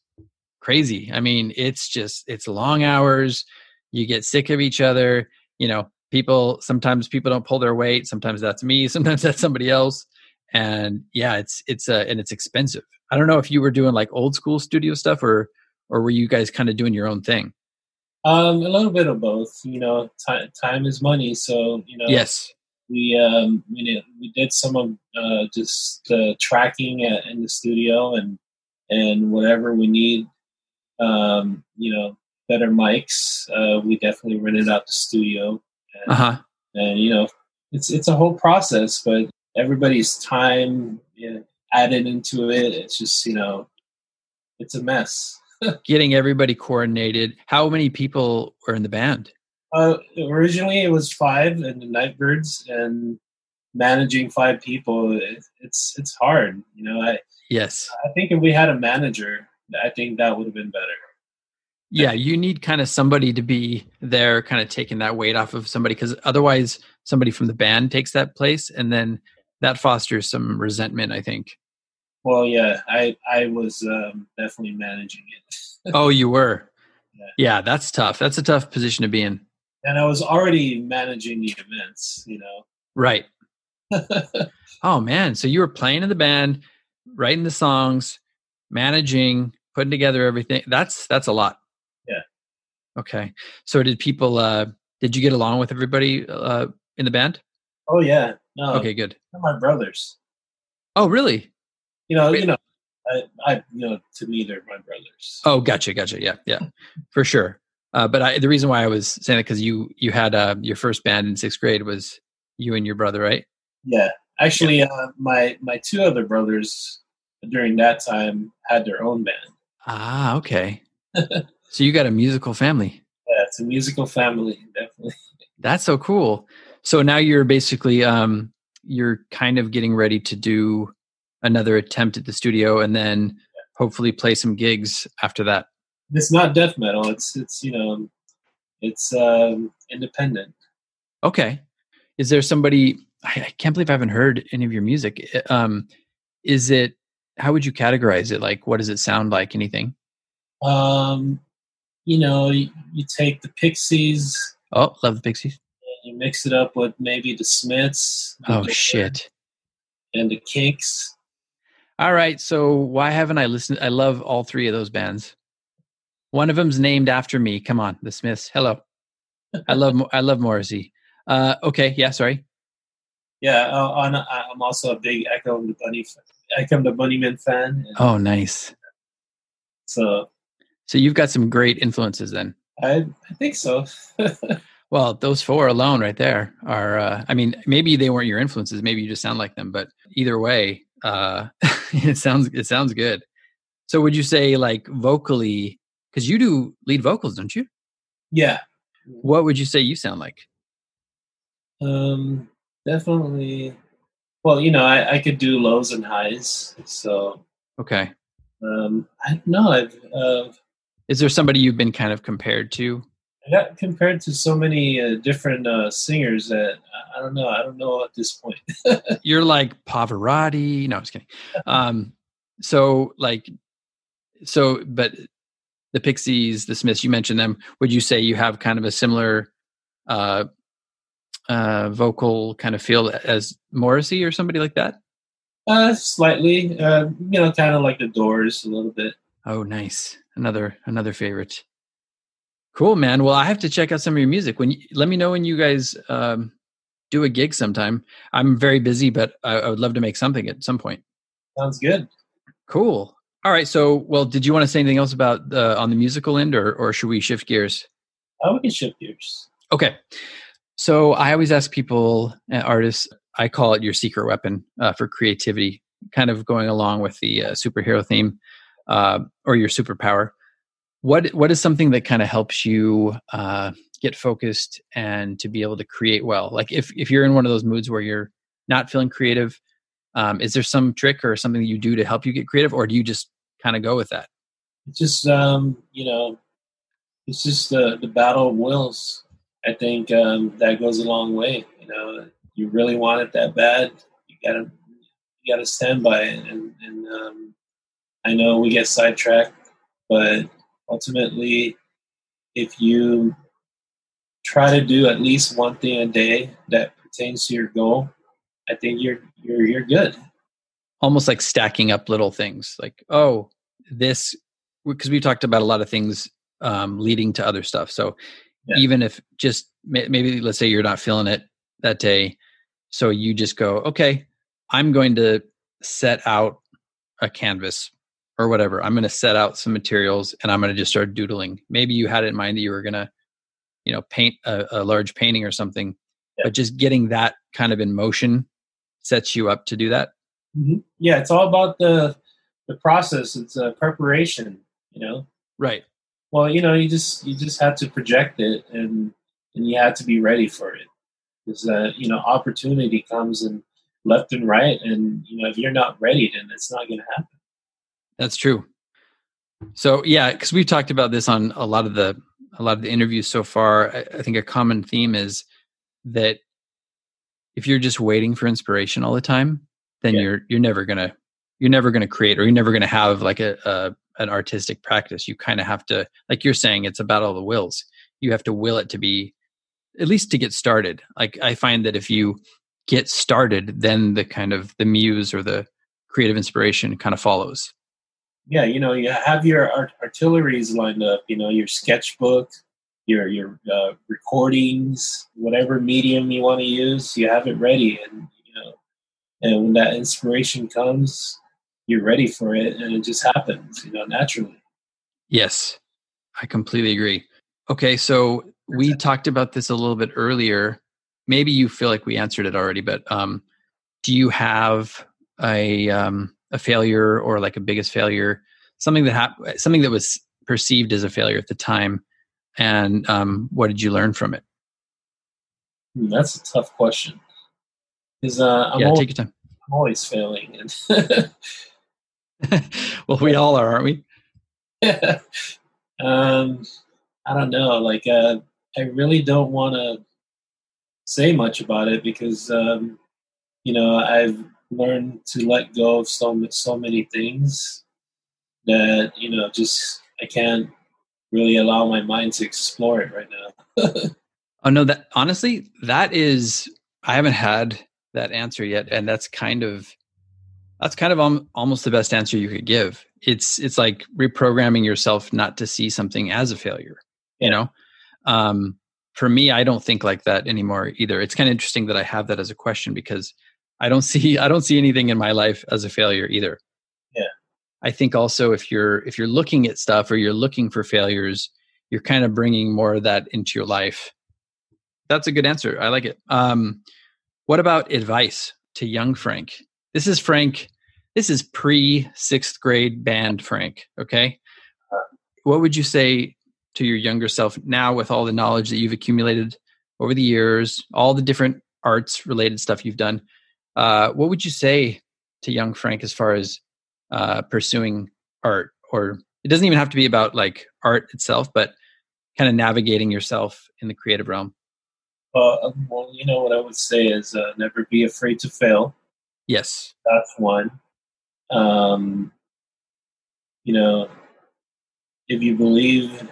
crazy. I mean, it's just it's long hours. You get sick of each other. You know, people sometimes people don't pull their weight. Sometimes that's me. *laughs* Sometimes that's somebody else. And yeah, it's it's uh, and it's expensive. I don't know if you were doing like old school studio stuff or or were you guys kind of doing your own thing? Um, a little bit of both. You know, time time is money, so you know. Yes. We um you know we did some of uh just uh, tracking at, in the studio and and whatever we need um you know better mics uh we definitely rented out the studio and, Uh huh. and you know it's it's a whole process but everybody's time you know, added into it it's just you know it's a mess *laughs* Getting everybody coordinated. How many people were in the band? Uh originally it was five and the nightbirds and managing five people it, it's it's hard you know i Yes. I think if we had a manager, I think that would have been better. Yeah, you need kind of somebody to be there, kind of taking that weight off of somebody, because otherwise, somebody from the band takes that place, and then that fosters some resentment. I think. Well, yeah, I I was um, definitely managing it, oh, you were. *laughs* Yeah. Yeah, that's tough. That's a tough position to be in. And I was already managing the events. You know. Right. *laughs* Oh man, so you were playing in the band, writing the songs, managing, putting together everything. That's that's a lot. Yeah. Okay. So did people? uh Did you get along with everybody uh in the band? Oh yeah, no, Okay, good. my brothers. Oh, really? You know, Wait. you know, I, I, you know, to me they're my brothers. Oh, gotcha, gotcha. Yeah, yeah, for sure. Uh, but I, the reason why I was saying that because you you had uh, your first band in sixth grade was you and your brother, right? Yeah, actually, uh, my my two other brothers during that time had their own band. Ah, okay. *laughs* so you got a musical family. Yeah, it's a musical family, definitely. That's so cool. So now you're basically um you're kind of getting ready to do another attempt at the studio and then hopefully play some gigs after that. It's not death metal. It's it's you know, it's um, independent. Okay. Is there somebody I, I can't believe I haven't heard any of your music. Um is it how would you categorize it? Like what does it sound like? Anything? Um, you know, you, you take the Pixies, Oh, love the Pixies. you mix it up with maybe the Smiths. the Oh shit. And the Kinks. All right. So why haven't I listened? I love all three of those bands. One of them's named after me. Come on, the Smiths. Hello. I love I love Morrissey. Uh, okay. Yeah. Sorry. Yeah, uh, on, I'm also a big Echo and the Bunny, Echo and the Bunnymen fan. Oh, nice. So So you've got some great influences then. I, I think so. *laughs* Well, those four alone right there are. Uh, I mean, maybe they weren't your influences. Maybe you just sound like them. But either way, uh, *laughs* it sounds it sounds good. So would you say like vocally? Because you do lead vocals, don't you? yeah, What would you say you sound like? um, definitely. Well, you know, I, I could do lows and highs. So Okay. um, I don't know. I've uh, Is there somebody you've been kind of compared to? I got compared to so many uh, different uh, singers that I- I don't know. I don't know at this point. *laughs* You're like Pavarotti. No, I'm just kidding. Um, so like, so but the Pixies, the Smiths, you mentioned them. Would you say you have kind of a similar uh, uh, vocal kind of feel as Morrissey or somebody like that? Uh, slightly, uh, you know, kind of like the Doors a little bit. Oh, nice. Another another favorite. Cool, man. Well, I have to check out some of your music. When you, let me know when you guys um, do a gig sometime. I'm very busy, but I, I would love to make something at some point. Sounds good. Cool. All right. So, well, did you want to say anything else about uh, on the musical end, or or should we shift gears? Uh, we can shift gears. Okay. So I always ask people, uh, artists, I call it your secret weapon uh, for creativity, kind of going along with the uh, superhero theme uh, or your superpower. What what is something that kind of helps you uh, get focused and to be able to create well? Like if if you're in one of those moods where you're not feeling creative, um, is there some trick or something that you do to help you get creative, or do you just kind of go with that? It's just um, you know, it's just the the battle of wills. I think um, that goes a long way. You know, you really want it that bad, you gotta you gotta stand by it. And, and um, I know we get sidetracked, but ultimately, if you try to do at least one thing a day that pertains to your goal, I think you're you're you're good. almost like stacking up little things like oh this because we've talked about a lot of things um, leading to other stuff so Yeah. even if just may- maybe let's say you're not feeling it that day so you just go okay i'm going to set out a canvas or whatever i'm going to set out some materials and i'm going to just start doodling maybe you had it in mind that you were going to you know paint a, a large painting or something Yeah. but just getting that kind of in motion sets you up to do that Mhm. Yeah, it's all about the the process. It's a preparation. You know, right well, you know, you just you just have to project it, and and you have to be ready for it. Because uh, you know, opportunity comes in left and right, and you know, if you're not ready, then it's not going to happen. That's true. So yeah, because we've talked about this on a lot of the a lot of the interviews so far. I, I think a common theme is that if you're just waiting for inspiration all the time, then Yeah. you're you're never gonna you're never gonna create or you're never gonna have like a, a an artistic practice. You kind of have to, like you're saying, it's about all the wills. You have to will it to be at least to get started. Like I find that if you get started, then the kind of the muse or the creative inspiration kind of follows. Yeah, you know, you have your art- artilleries lined up. You know, your sketchbook, your your uh, recordings, whatever medium you want to use, you have it ready, and you know, and when that inspiration comes, you're ready for it, and it just happens, you know, naturally. Yes, I completely agree. Okay, so we talked about this a little bit earlier. Maybe you feel like we answered it already, but um, do you have a um, a failure or like a biggest failure, something that happened, something that was perceived as a failure at the time, and um, what did you learn from it? Hmm, that's a tough question. Because uh, yeah, always, take your time. I'm always failing. *laughs* well, we all are, aren't we? Yeah. *laughs* um, I don't know. Like, uh, I really don't want to say much about it because, um, you know, I've learned to let go of so so many things that you know just I can't really allow my mind to explore it right now. *laughs* oh no, that honestly, that is I haven't had that answer yet, and that's kind of that's kind of um, almost the best answer you could give. It's it's like reprogramming yourself not to see something as a failure. Yeah. You know, um, for me, I don't think like that anymore either. It's kind of interesting that I have that as a question because I don't *laughs* see I don't see anything in my life as a failure either. I think also if you're if you're looking at stuff or you're looking for failures, you're kind of bringing more of that into your life. That's a good answer. I like it. Um, what about advice to young Frank? This is Frank. This is pre sixth grade band Frank. Okay. What would you say to your younger self now with all the knowledge that you've accumulated over the years, all the different arts related stuff you've done? Uh, what would you say to young Frank as far as uh, pursuing art? Or it doesn't even have to be about like art itself, but kind of navigating yourself in the creative realm. Uh, well, you know what I would say is uh, never be afraid to fail. Yes, that's one. Um, you know, if you believe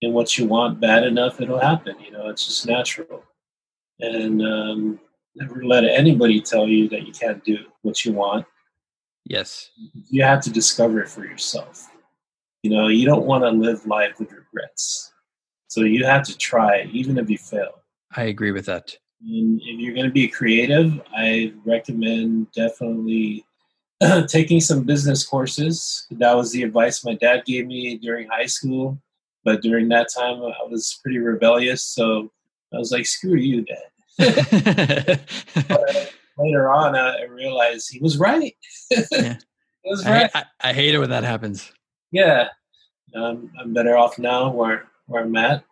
in what you want bad enough, it'll happen. You know, it's just natural. And um, never let anybody tell you that you can't do what you want. Yes. You have to discover it for yourself. You know, you don't want to live life with regrets. So you have to try, even if you fail. I agree with that. And if you're going to be creative, I recommend definitely *clears throat* taking some business courses. That was the advice my dad gave me during high school. But during that time, I was pretty rebellious. So I was like, screw you, dad. *laughs* *laughs* later on, I realized he was right. *laughs* yeah. He was right. I, I, I, hate it when that happens. Yeah, um, I'm better off now where where I'm at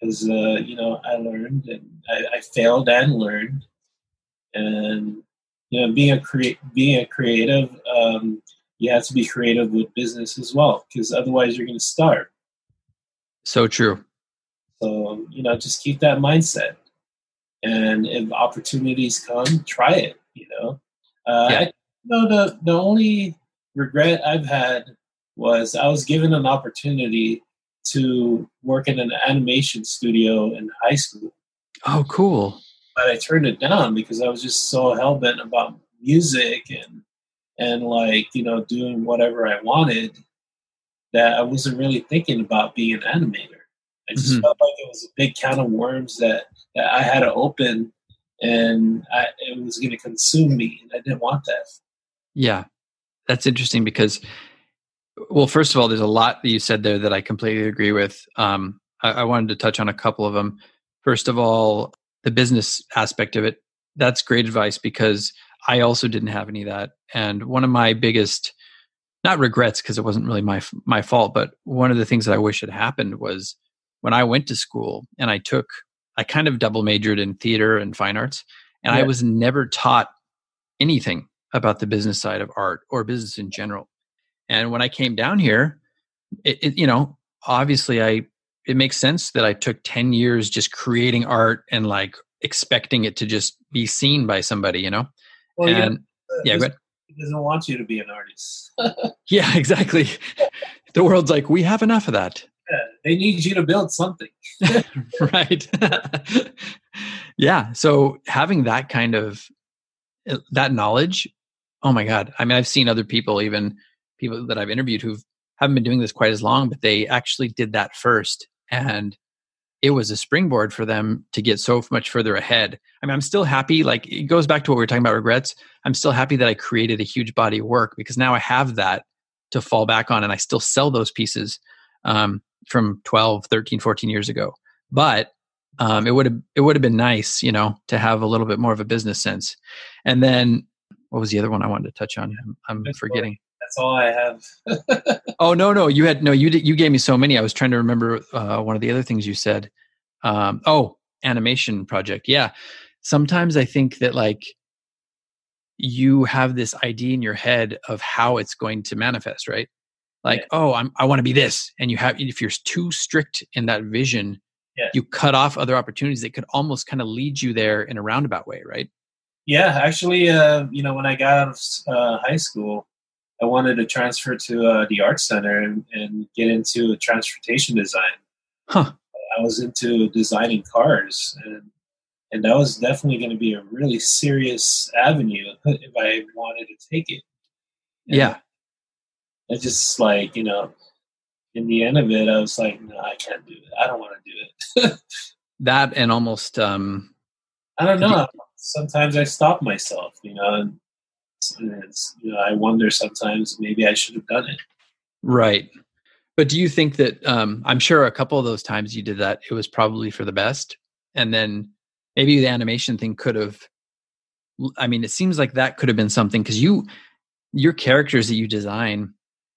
because uh, you know I learned and I, I, failed and learned, and you know being a create being a creative, um, you have to be creative with business as well because otherwise you're going to starve. So true. So you know, just keep that mindset and if opportunities come, try it. You know, uh, yeah. I, you know the the only regret I've had was I was given an opportunity to work in an animation studio in high school. Oh, cool! But I turned it down because I was just so hell bent about music and and like you know doing whatever I wanted that I wasn't really thinking about being an animator. I just mm-hmm. felt like it was a big can of worms that that I had to open, and I, it was going to consume me, and I didn't want that. Yeah, that's interesting because, well, first of all, there's a lot that you said there that I completely agree with. Um, I, I wanted to touch on a couple of them. First of all, the business aspect of it. That's great advice because I also didn't have any of that, and one of my biggest not regrets because it wasn't really my my fault, but one of the things that I wish had happened was when I went to school and I took I kind of double majored in theater and fine arts, and yeah. I was never taught anything about the business side of art or business in general. And when I came down here, it, it, you know, obviously I it makes sense that I took 10 years just creating art and like expecting it to just be seen by somebody, you know? Well, and yeah, yeah he doesn't want you to be an artist. *laughs* yeah, *laughs* exactly. the world's like, we have enough of that. They need you to build something. *laughs* right. *laughs* yeah. So having that kind of uh, that knowledge, oh my God. I mean, I've seen other people, even people that I've interviewed who haven't been doing this quite as long, but they actually did that first. And it was a springboard for them to get so much further ahead. I mean, I'm still happy. Like it goes back to what we were talking about regrets. I'm still happy that I created a huge body of work because now I have that to fall back on and I still sell those pieces um, from 12, 13, 14 years ago. But um, it would have it would have been nice, you know, to have a little bit more of a business sense. And then what was the other one I wanted to touch on? I'm, I'm That's forgetting. That's all I have. *laughs* Oh no, no, you had no, you did, you gave me so many. I was trying to remember uh, one of the other things you said. Um, oh, animation project. Yeah, sometimes I think that like you have this idea in your head of how it's going to manifest, right? Like, Yeah. oh, I'm I want to be this, and you have if you're too strict in that vision, Yeah. you cut off other opportunities that could almost kind of lead you there in a roundabout way, right? Yeah, actually, uh, you know, when I got out of uh, high school, I wanted to transfer to uh, the art center and, and get into transportation design. Huh. I was into designing cars, and and that was definitely going to be a really serious avenue *laughs* if I wanted to take it. And Yeah. I just like you know, in the end of it, I was like, no, I can't do it. I don't want to do it. *laughs* That and almost um, I don't you- know. Sometimes I stop myself, you know, and it's, it's, you know, I wonder sometimes maybe I should have done it. Right. But do you think that um I'm sure a couple of those times you did that it was probably for the best and then maybe the animation thing could have I mean it seems like that could have been something cuz you your characters that you design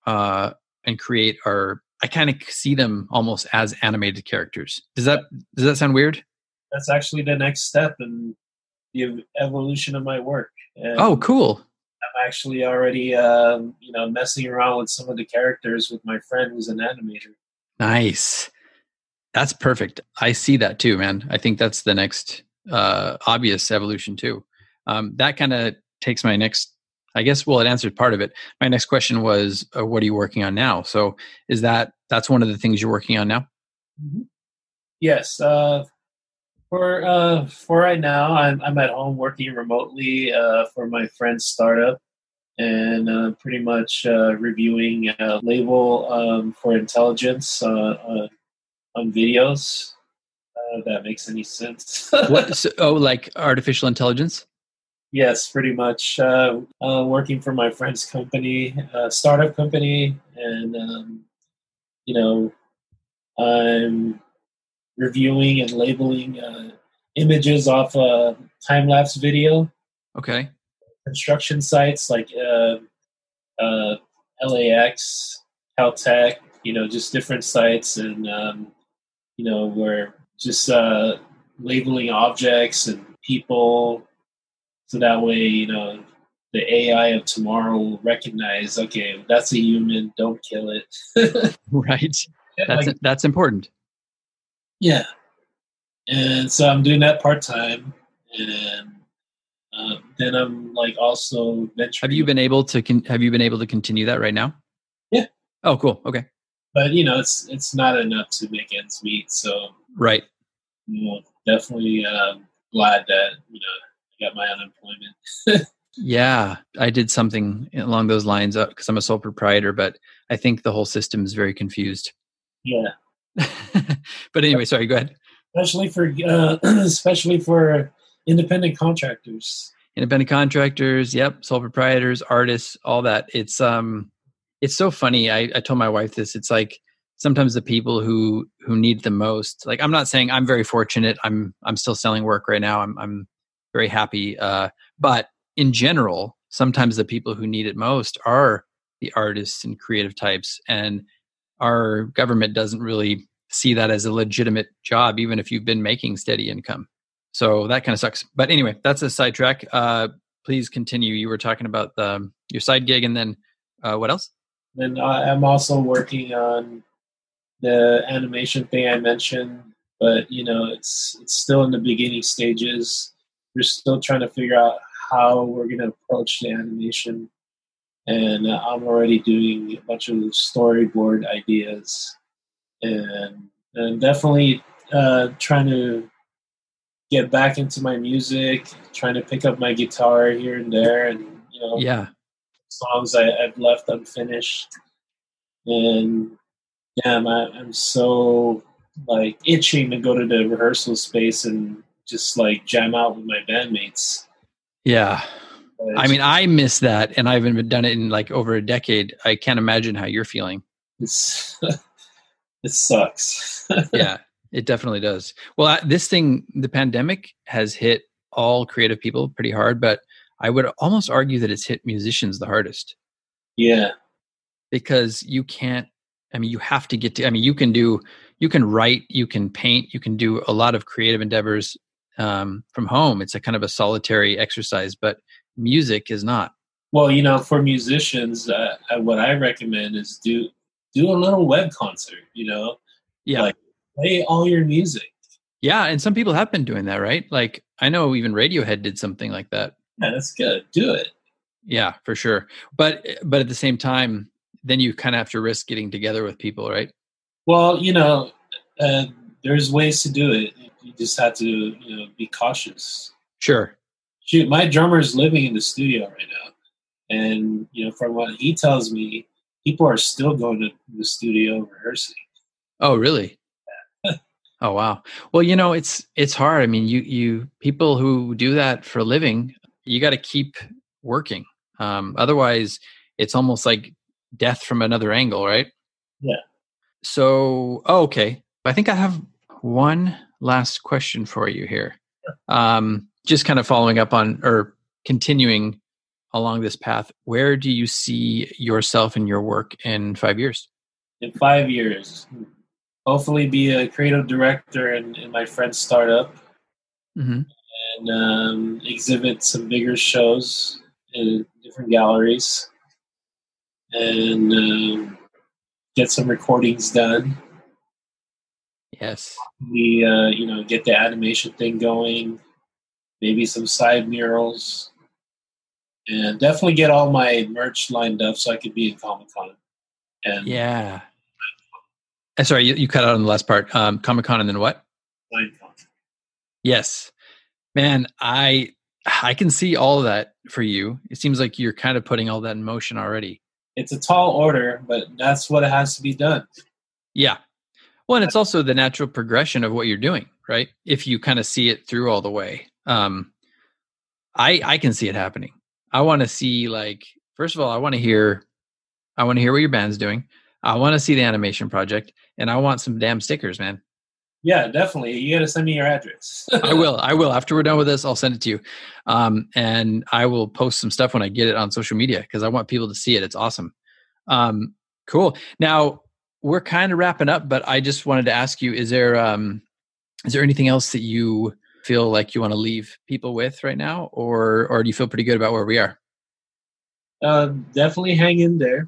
uh and create are I kind of see them almost as animated characters. Does that does that sound weird? That's actually the next step in the evolution of my work. And Oh, cool. I'm actually already, um, you know, messing around with some of the characters with my friend who's an animator. Nice. That's perfect. I see that too, man. I think that's the next uh, obvious evolution too. Um, that kind of takes my next. I guess well, it answered part of it. My next question was, uh, what are you working on now? So, is that that's one of the things you're working on now? Yes. Uh, for uh, for right now, I'm I'm at home working remotely uh, for my friend's startup, and uh, pretty much uh, reviewing a label um, for intelligence uh, uh, on videos. Uh, if that makes any sense. *laughs* What? So, oh, like artificial intelligence? Yes, pretty much. Uh, uh, working for my friend's company, uh, startup company, and um, you know, I'm reviewing and labeling uh, images off a time lapse video Okay. construction sites like uh, uh, LAX, Caltech, you know, just different sites, and um, you know, we're just uh, labeling objects and people, so that way, you know, the AI of tomorrow will recognize, okay, that's a human, don't kill it. *laughs* Right. That's like, that's important. Yeah. And so I'm doing that part time. And uh, then I'm like also venturing. Have you been able to? Con- have you been able to continue that right now? Yeah. Oh, cool. Okay. But, you know, it's it's not enough to make ends meet. So, Right. you know, definitely um, glad that, you know, got my unemployment. Yeah, I did something along those lines because I'm a sole proprietor, but I think the whole system is very confused. Yeah. *laughs* but anyway, sorry, go ahead. Especially for, uh, *clears throat* especially for independent contractors. Independent contractors, yep, sole proprietors, artists, all that. It's um it's so funny. I, I told my wife this. It's like sometimes the people who who need the most, like I'm not saying I'm very fortunate. I'm I'm still selling work right now. I'm I'm very happy. Uh but in general, sometimes the people who need it most are the artists and creative types. And our government doesn't really see that as a legitimate job, even if you've been making steady income. So that kind of sucks. But anyway, that's a sidetrack. Uh, please continue. You were talking about the, your side gig, and then uh, what else? And I'm also working on the animation thing I mentioned, but you know, it's it's still in the beginning stages. We're still trying to figure out how we're going to approach the animation, and uh, I'm already doing a bunch of storyboard ideas, and and definitely uh, trying to get back into my music, trying to pick up my guitar here and there, and you know, Yeah, songs I, I've left unfinished. And yeah, I'm, I'm so like itching to go to the rehearsal space and just like jam out with my bandmates. Yeah. But I mean, I miss that, and I haven't done it in like over a decade. I can't imagine how you're feeling. it's *laughs* it sucks. *laughs* yeah, it definitely does. Well, this thing, the pandemic has hit all creative people pretty hard, but I would almost argue that it's hit musicians the hardest yeah, because you can't. I mean, you have to get to. I mean, you can do, you can write, you can paint, you can do a lot of creative endeavors um, from home. It's a kind of a solitary exercise, but music is not. Well, you know, for musicians, uh, uh, what I recommend is do do a little web concert. You know, Yeah, Like- play all your music. yeah, and some people have been doing that, right? Like I know even Radiohead did something like that. Yeah, that's good. Do it. Yeah, for sure. But but at the same time, then you kind of have to risk getting together with people, right? Well, you know, uh, there's ways to do it. You just have to, you know, be cautious. Sure. Shoot, my drummer is living in the studio right now, and you know, from what he tells me, people are still going to the studio rehearsing. Oh, really? *laughs* oh, wow. Well, you know, it's it's hard. I mean, you you people who do that for a living, you got to keep working. Um, otherwise, it's almost like death from another angle, right? Yeah. So, oh, okay. I think I have one last question for you here. Um, just kind of following up on or continuing along this path. Where do you see yourself and your work in five years? In five years, hopefully, be a creative director in, in my friend's startup. hmm and um, exhibit some bigger shows in different galleries and um, get some recordings done. Yes. We, uh, you know, get the animation thing going, maybe some side murals, and definitely get all my merch lined up so I could be in Comic Con. And Yeah. Uh, sorry, you, you cut out on the last part. Um, Comic Con and then what? Minecon. Yes, man. I I can see all of that for you. It seems like you're kind of putting all that in motion already. It's a tall order, but that's what it has to be done. Yeah. Well, and it's also the natural progression of what you're doing, right? If you kind of see it through all the way. Um, I I can see it happening. I want to see like first of all, I want to hear, I want to hear what your band's doing. I want to see the animation project, and I want some damn stickers, man. Yeah, definitely. You got to send me your address. I will. I will. After we're done with this, I'll send it to you. Um, and I will post some stuff when I get it on social media because I want people to see it. It's awesome. Um, cool. Now we're kind of wrapping up, but I just wanted to ask you: Is there um, is there anything else that you feel like you want to leave people with right now, or or do you feel pretty good about where we are? uh, definitely hang in there.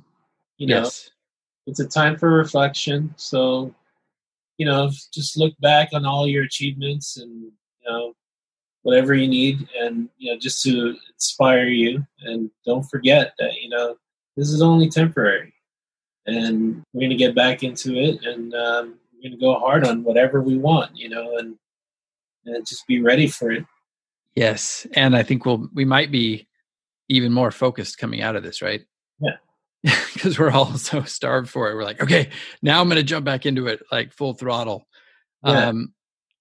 You know, yes. it's a time for reflection. So, you know, just look back on all your achievements and you know whatever you need, and you know, just to inspire you. And don't forget that you know this is only temporary, and we're gonna get back into it, and um, we're gonna go hard on whatever we want. You know, and and just be ready for it. Yes, and I think we'll we might be even more focused coming out of this, right? Yeah. *laughs* Because we're all so starved for it. We're like, okay, now I'm going to jump back into it like full throttle. Yeah. Um,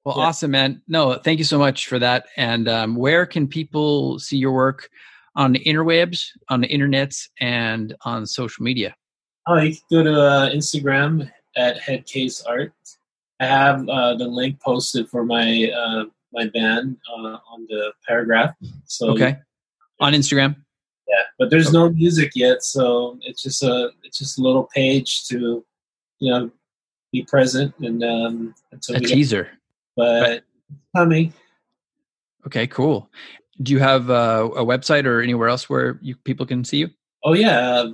well, Yeah. awesome, man. No, thank you so much for that. And um, where can people see your work on the interwebs, on the internets, and on social media? Oh, you can go to uh, Instagram at Headcase Art. I have uh, the link posted for my uh, my band uh, on the paragraph. So Okay, on Instagram. yeah, but there's no music yet, so it's just a it's just a little page to you know be present and um, until A we get, teaser. but Right. coming. Okay, cool. Do you have uh, a website or anywhere else where you people can see you? Oh yeah, uh,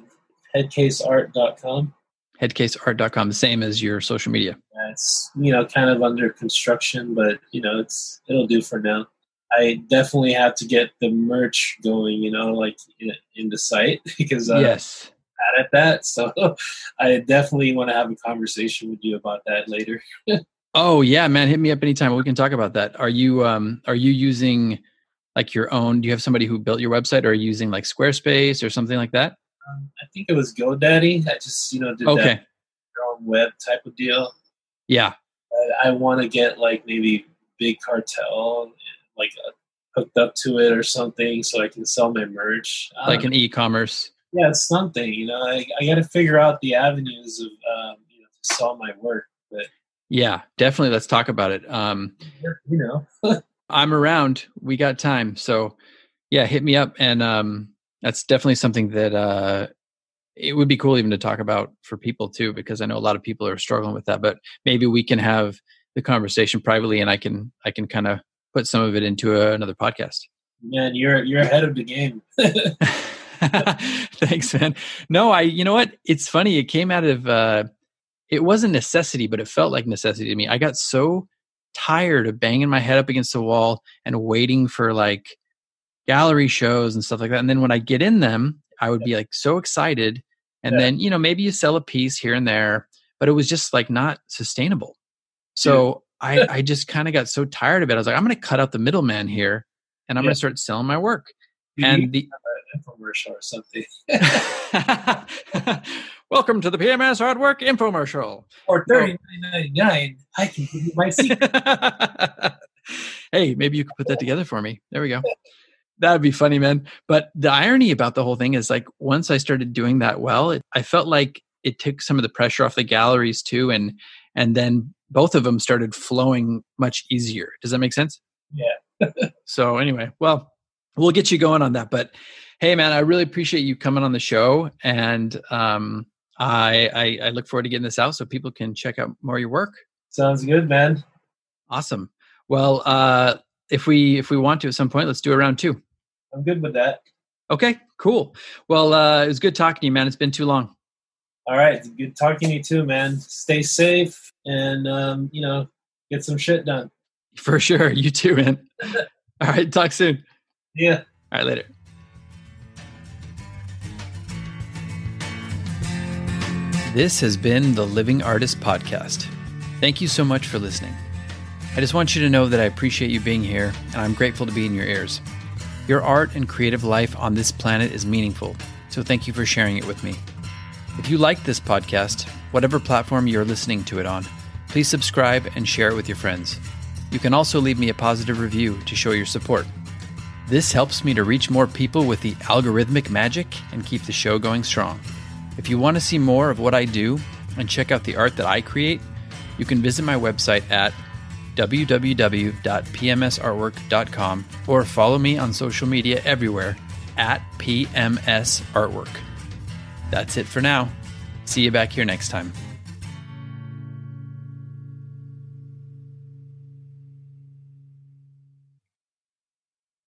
headcaseart.com. Headcaseart.com, the same as your social media. It's you know kind of under construction, but you know it's it'll do for now. I definitely have to get the merch going, you know, like in, in the site *laughs* because I'm yes. bad at that. *laughs* So I definitely want to have a conversation with you about that later. *laughs* Oh yeah, man, hit me up anytime. We can talk about that. Are you um are you using like your own do you have somebody who built your website or are you using like Squarespace or something like that? Um, I think it was GoDaddy. I just you know did Okay. that web type of deal. Yeah. I want to get like maybe big cartel like uh, hooked up to it or something so I can sell my merch. Like an e-commerce. Yeah, it's something. You know, I, I got to figure out the avenues of um, you know to sell my work. But yeah, definitely. Let's talk about it. Um, you know, *laughs* I'm around. We got time, so yeah, hit me up, and um, that's definitely something that uh, it would be cool even to talk about for people too, because I know a lot of people are struggling with that. But maybe we can have the conversation privately, and I can I can kind of put some of it into a, another podcast. Man, you're you're ahead of the game. *laughs* *laughs* Thanks, man. No, I you know what? It's funny. It came out of uh it wasn't necessity, but it felt like necessity to me. I got so tired of banging my head up against the wall and waiting for like gallery shows and stuff like that. And then when I get in them, I would be like so excited. And yeah. then, you know, maybe you sell a piece here and there, but it was just like not sustainable. So I, I just kind of got so tired of it. I was like, I'm going to cut out the middleman here and I'm yeah. going to start selling my work. You and the infomercial or something. *laughs* Welcome to the PMS Artwork infomercial. Or thirty nine ninety nine. I can give you my *laughs* secret. hey, maybe you could put that together for me. There we go. *laughs* That would be funny, man. But the irony about the whole thing is like once I started doing that well, it, I felt like it took some of the pressure off the galleries too, and and then both of them started flowing much easier. Does that make sense? Yeah. *laughs* so anyway, well, we'll get you going on that. But hey, man, I really appreciate you coming on the show, and um, I, I I look forward to getting this out so people can check out more of your work. Sounds good, man. Awesome. Well, uh, if we if we want to at some point, let's do a round two. I'm good with that. Okay, cool. Well, uh, it was good talking to you, man. It's been too long. All right, good talking to you too, man. Stay safe and um, you know get some shit done. For sure, you too, man. *laughs* All right, talk soon. Yeah. All right, later. This has been the Living Artist Podcast. Thank you so much for listening. I just want you to know that I appreciate you being here and I'm grateful to be in your ears. Your art and creative life on this planet is meaningful, so thank you for sharing it with me. If you like this podcast, whatever platform you're listening to it on, please subscribe and share it with your friends. You can also leave me a positive review to show your support. This helps me to reach more people with the algorithmic magic and keep the show going strong. If you want to see more of what I do and check out the art that I create, you can visit my website at www.pmsartwork.com or follow me on social media everywhere at PMS Artwork. That's it for now. See you back here next time.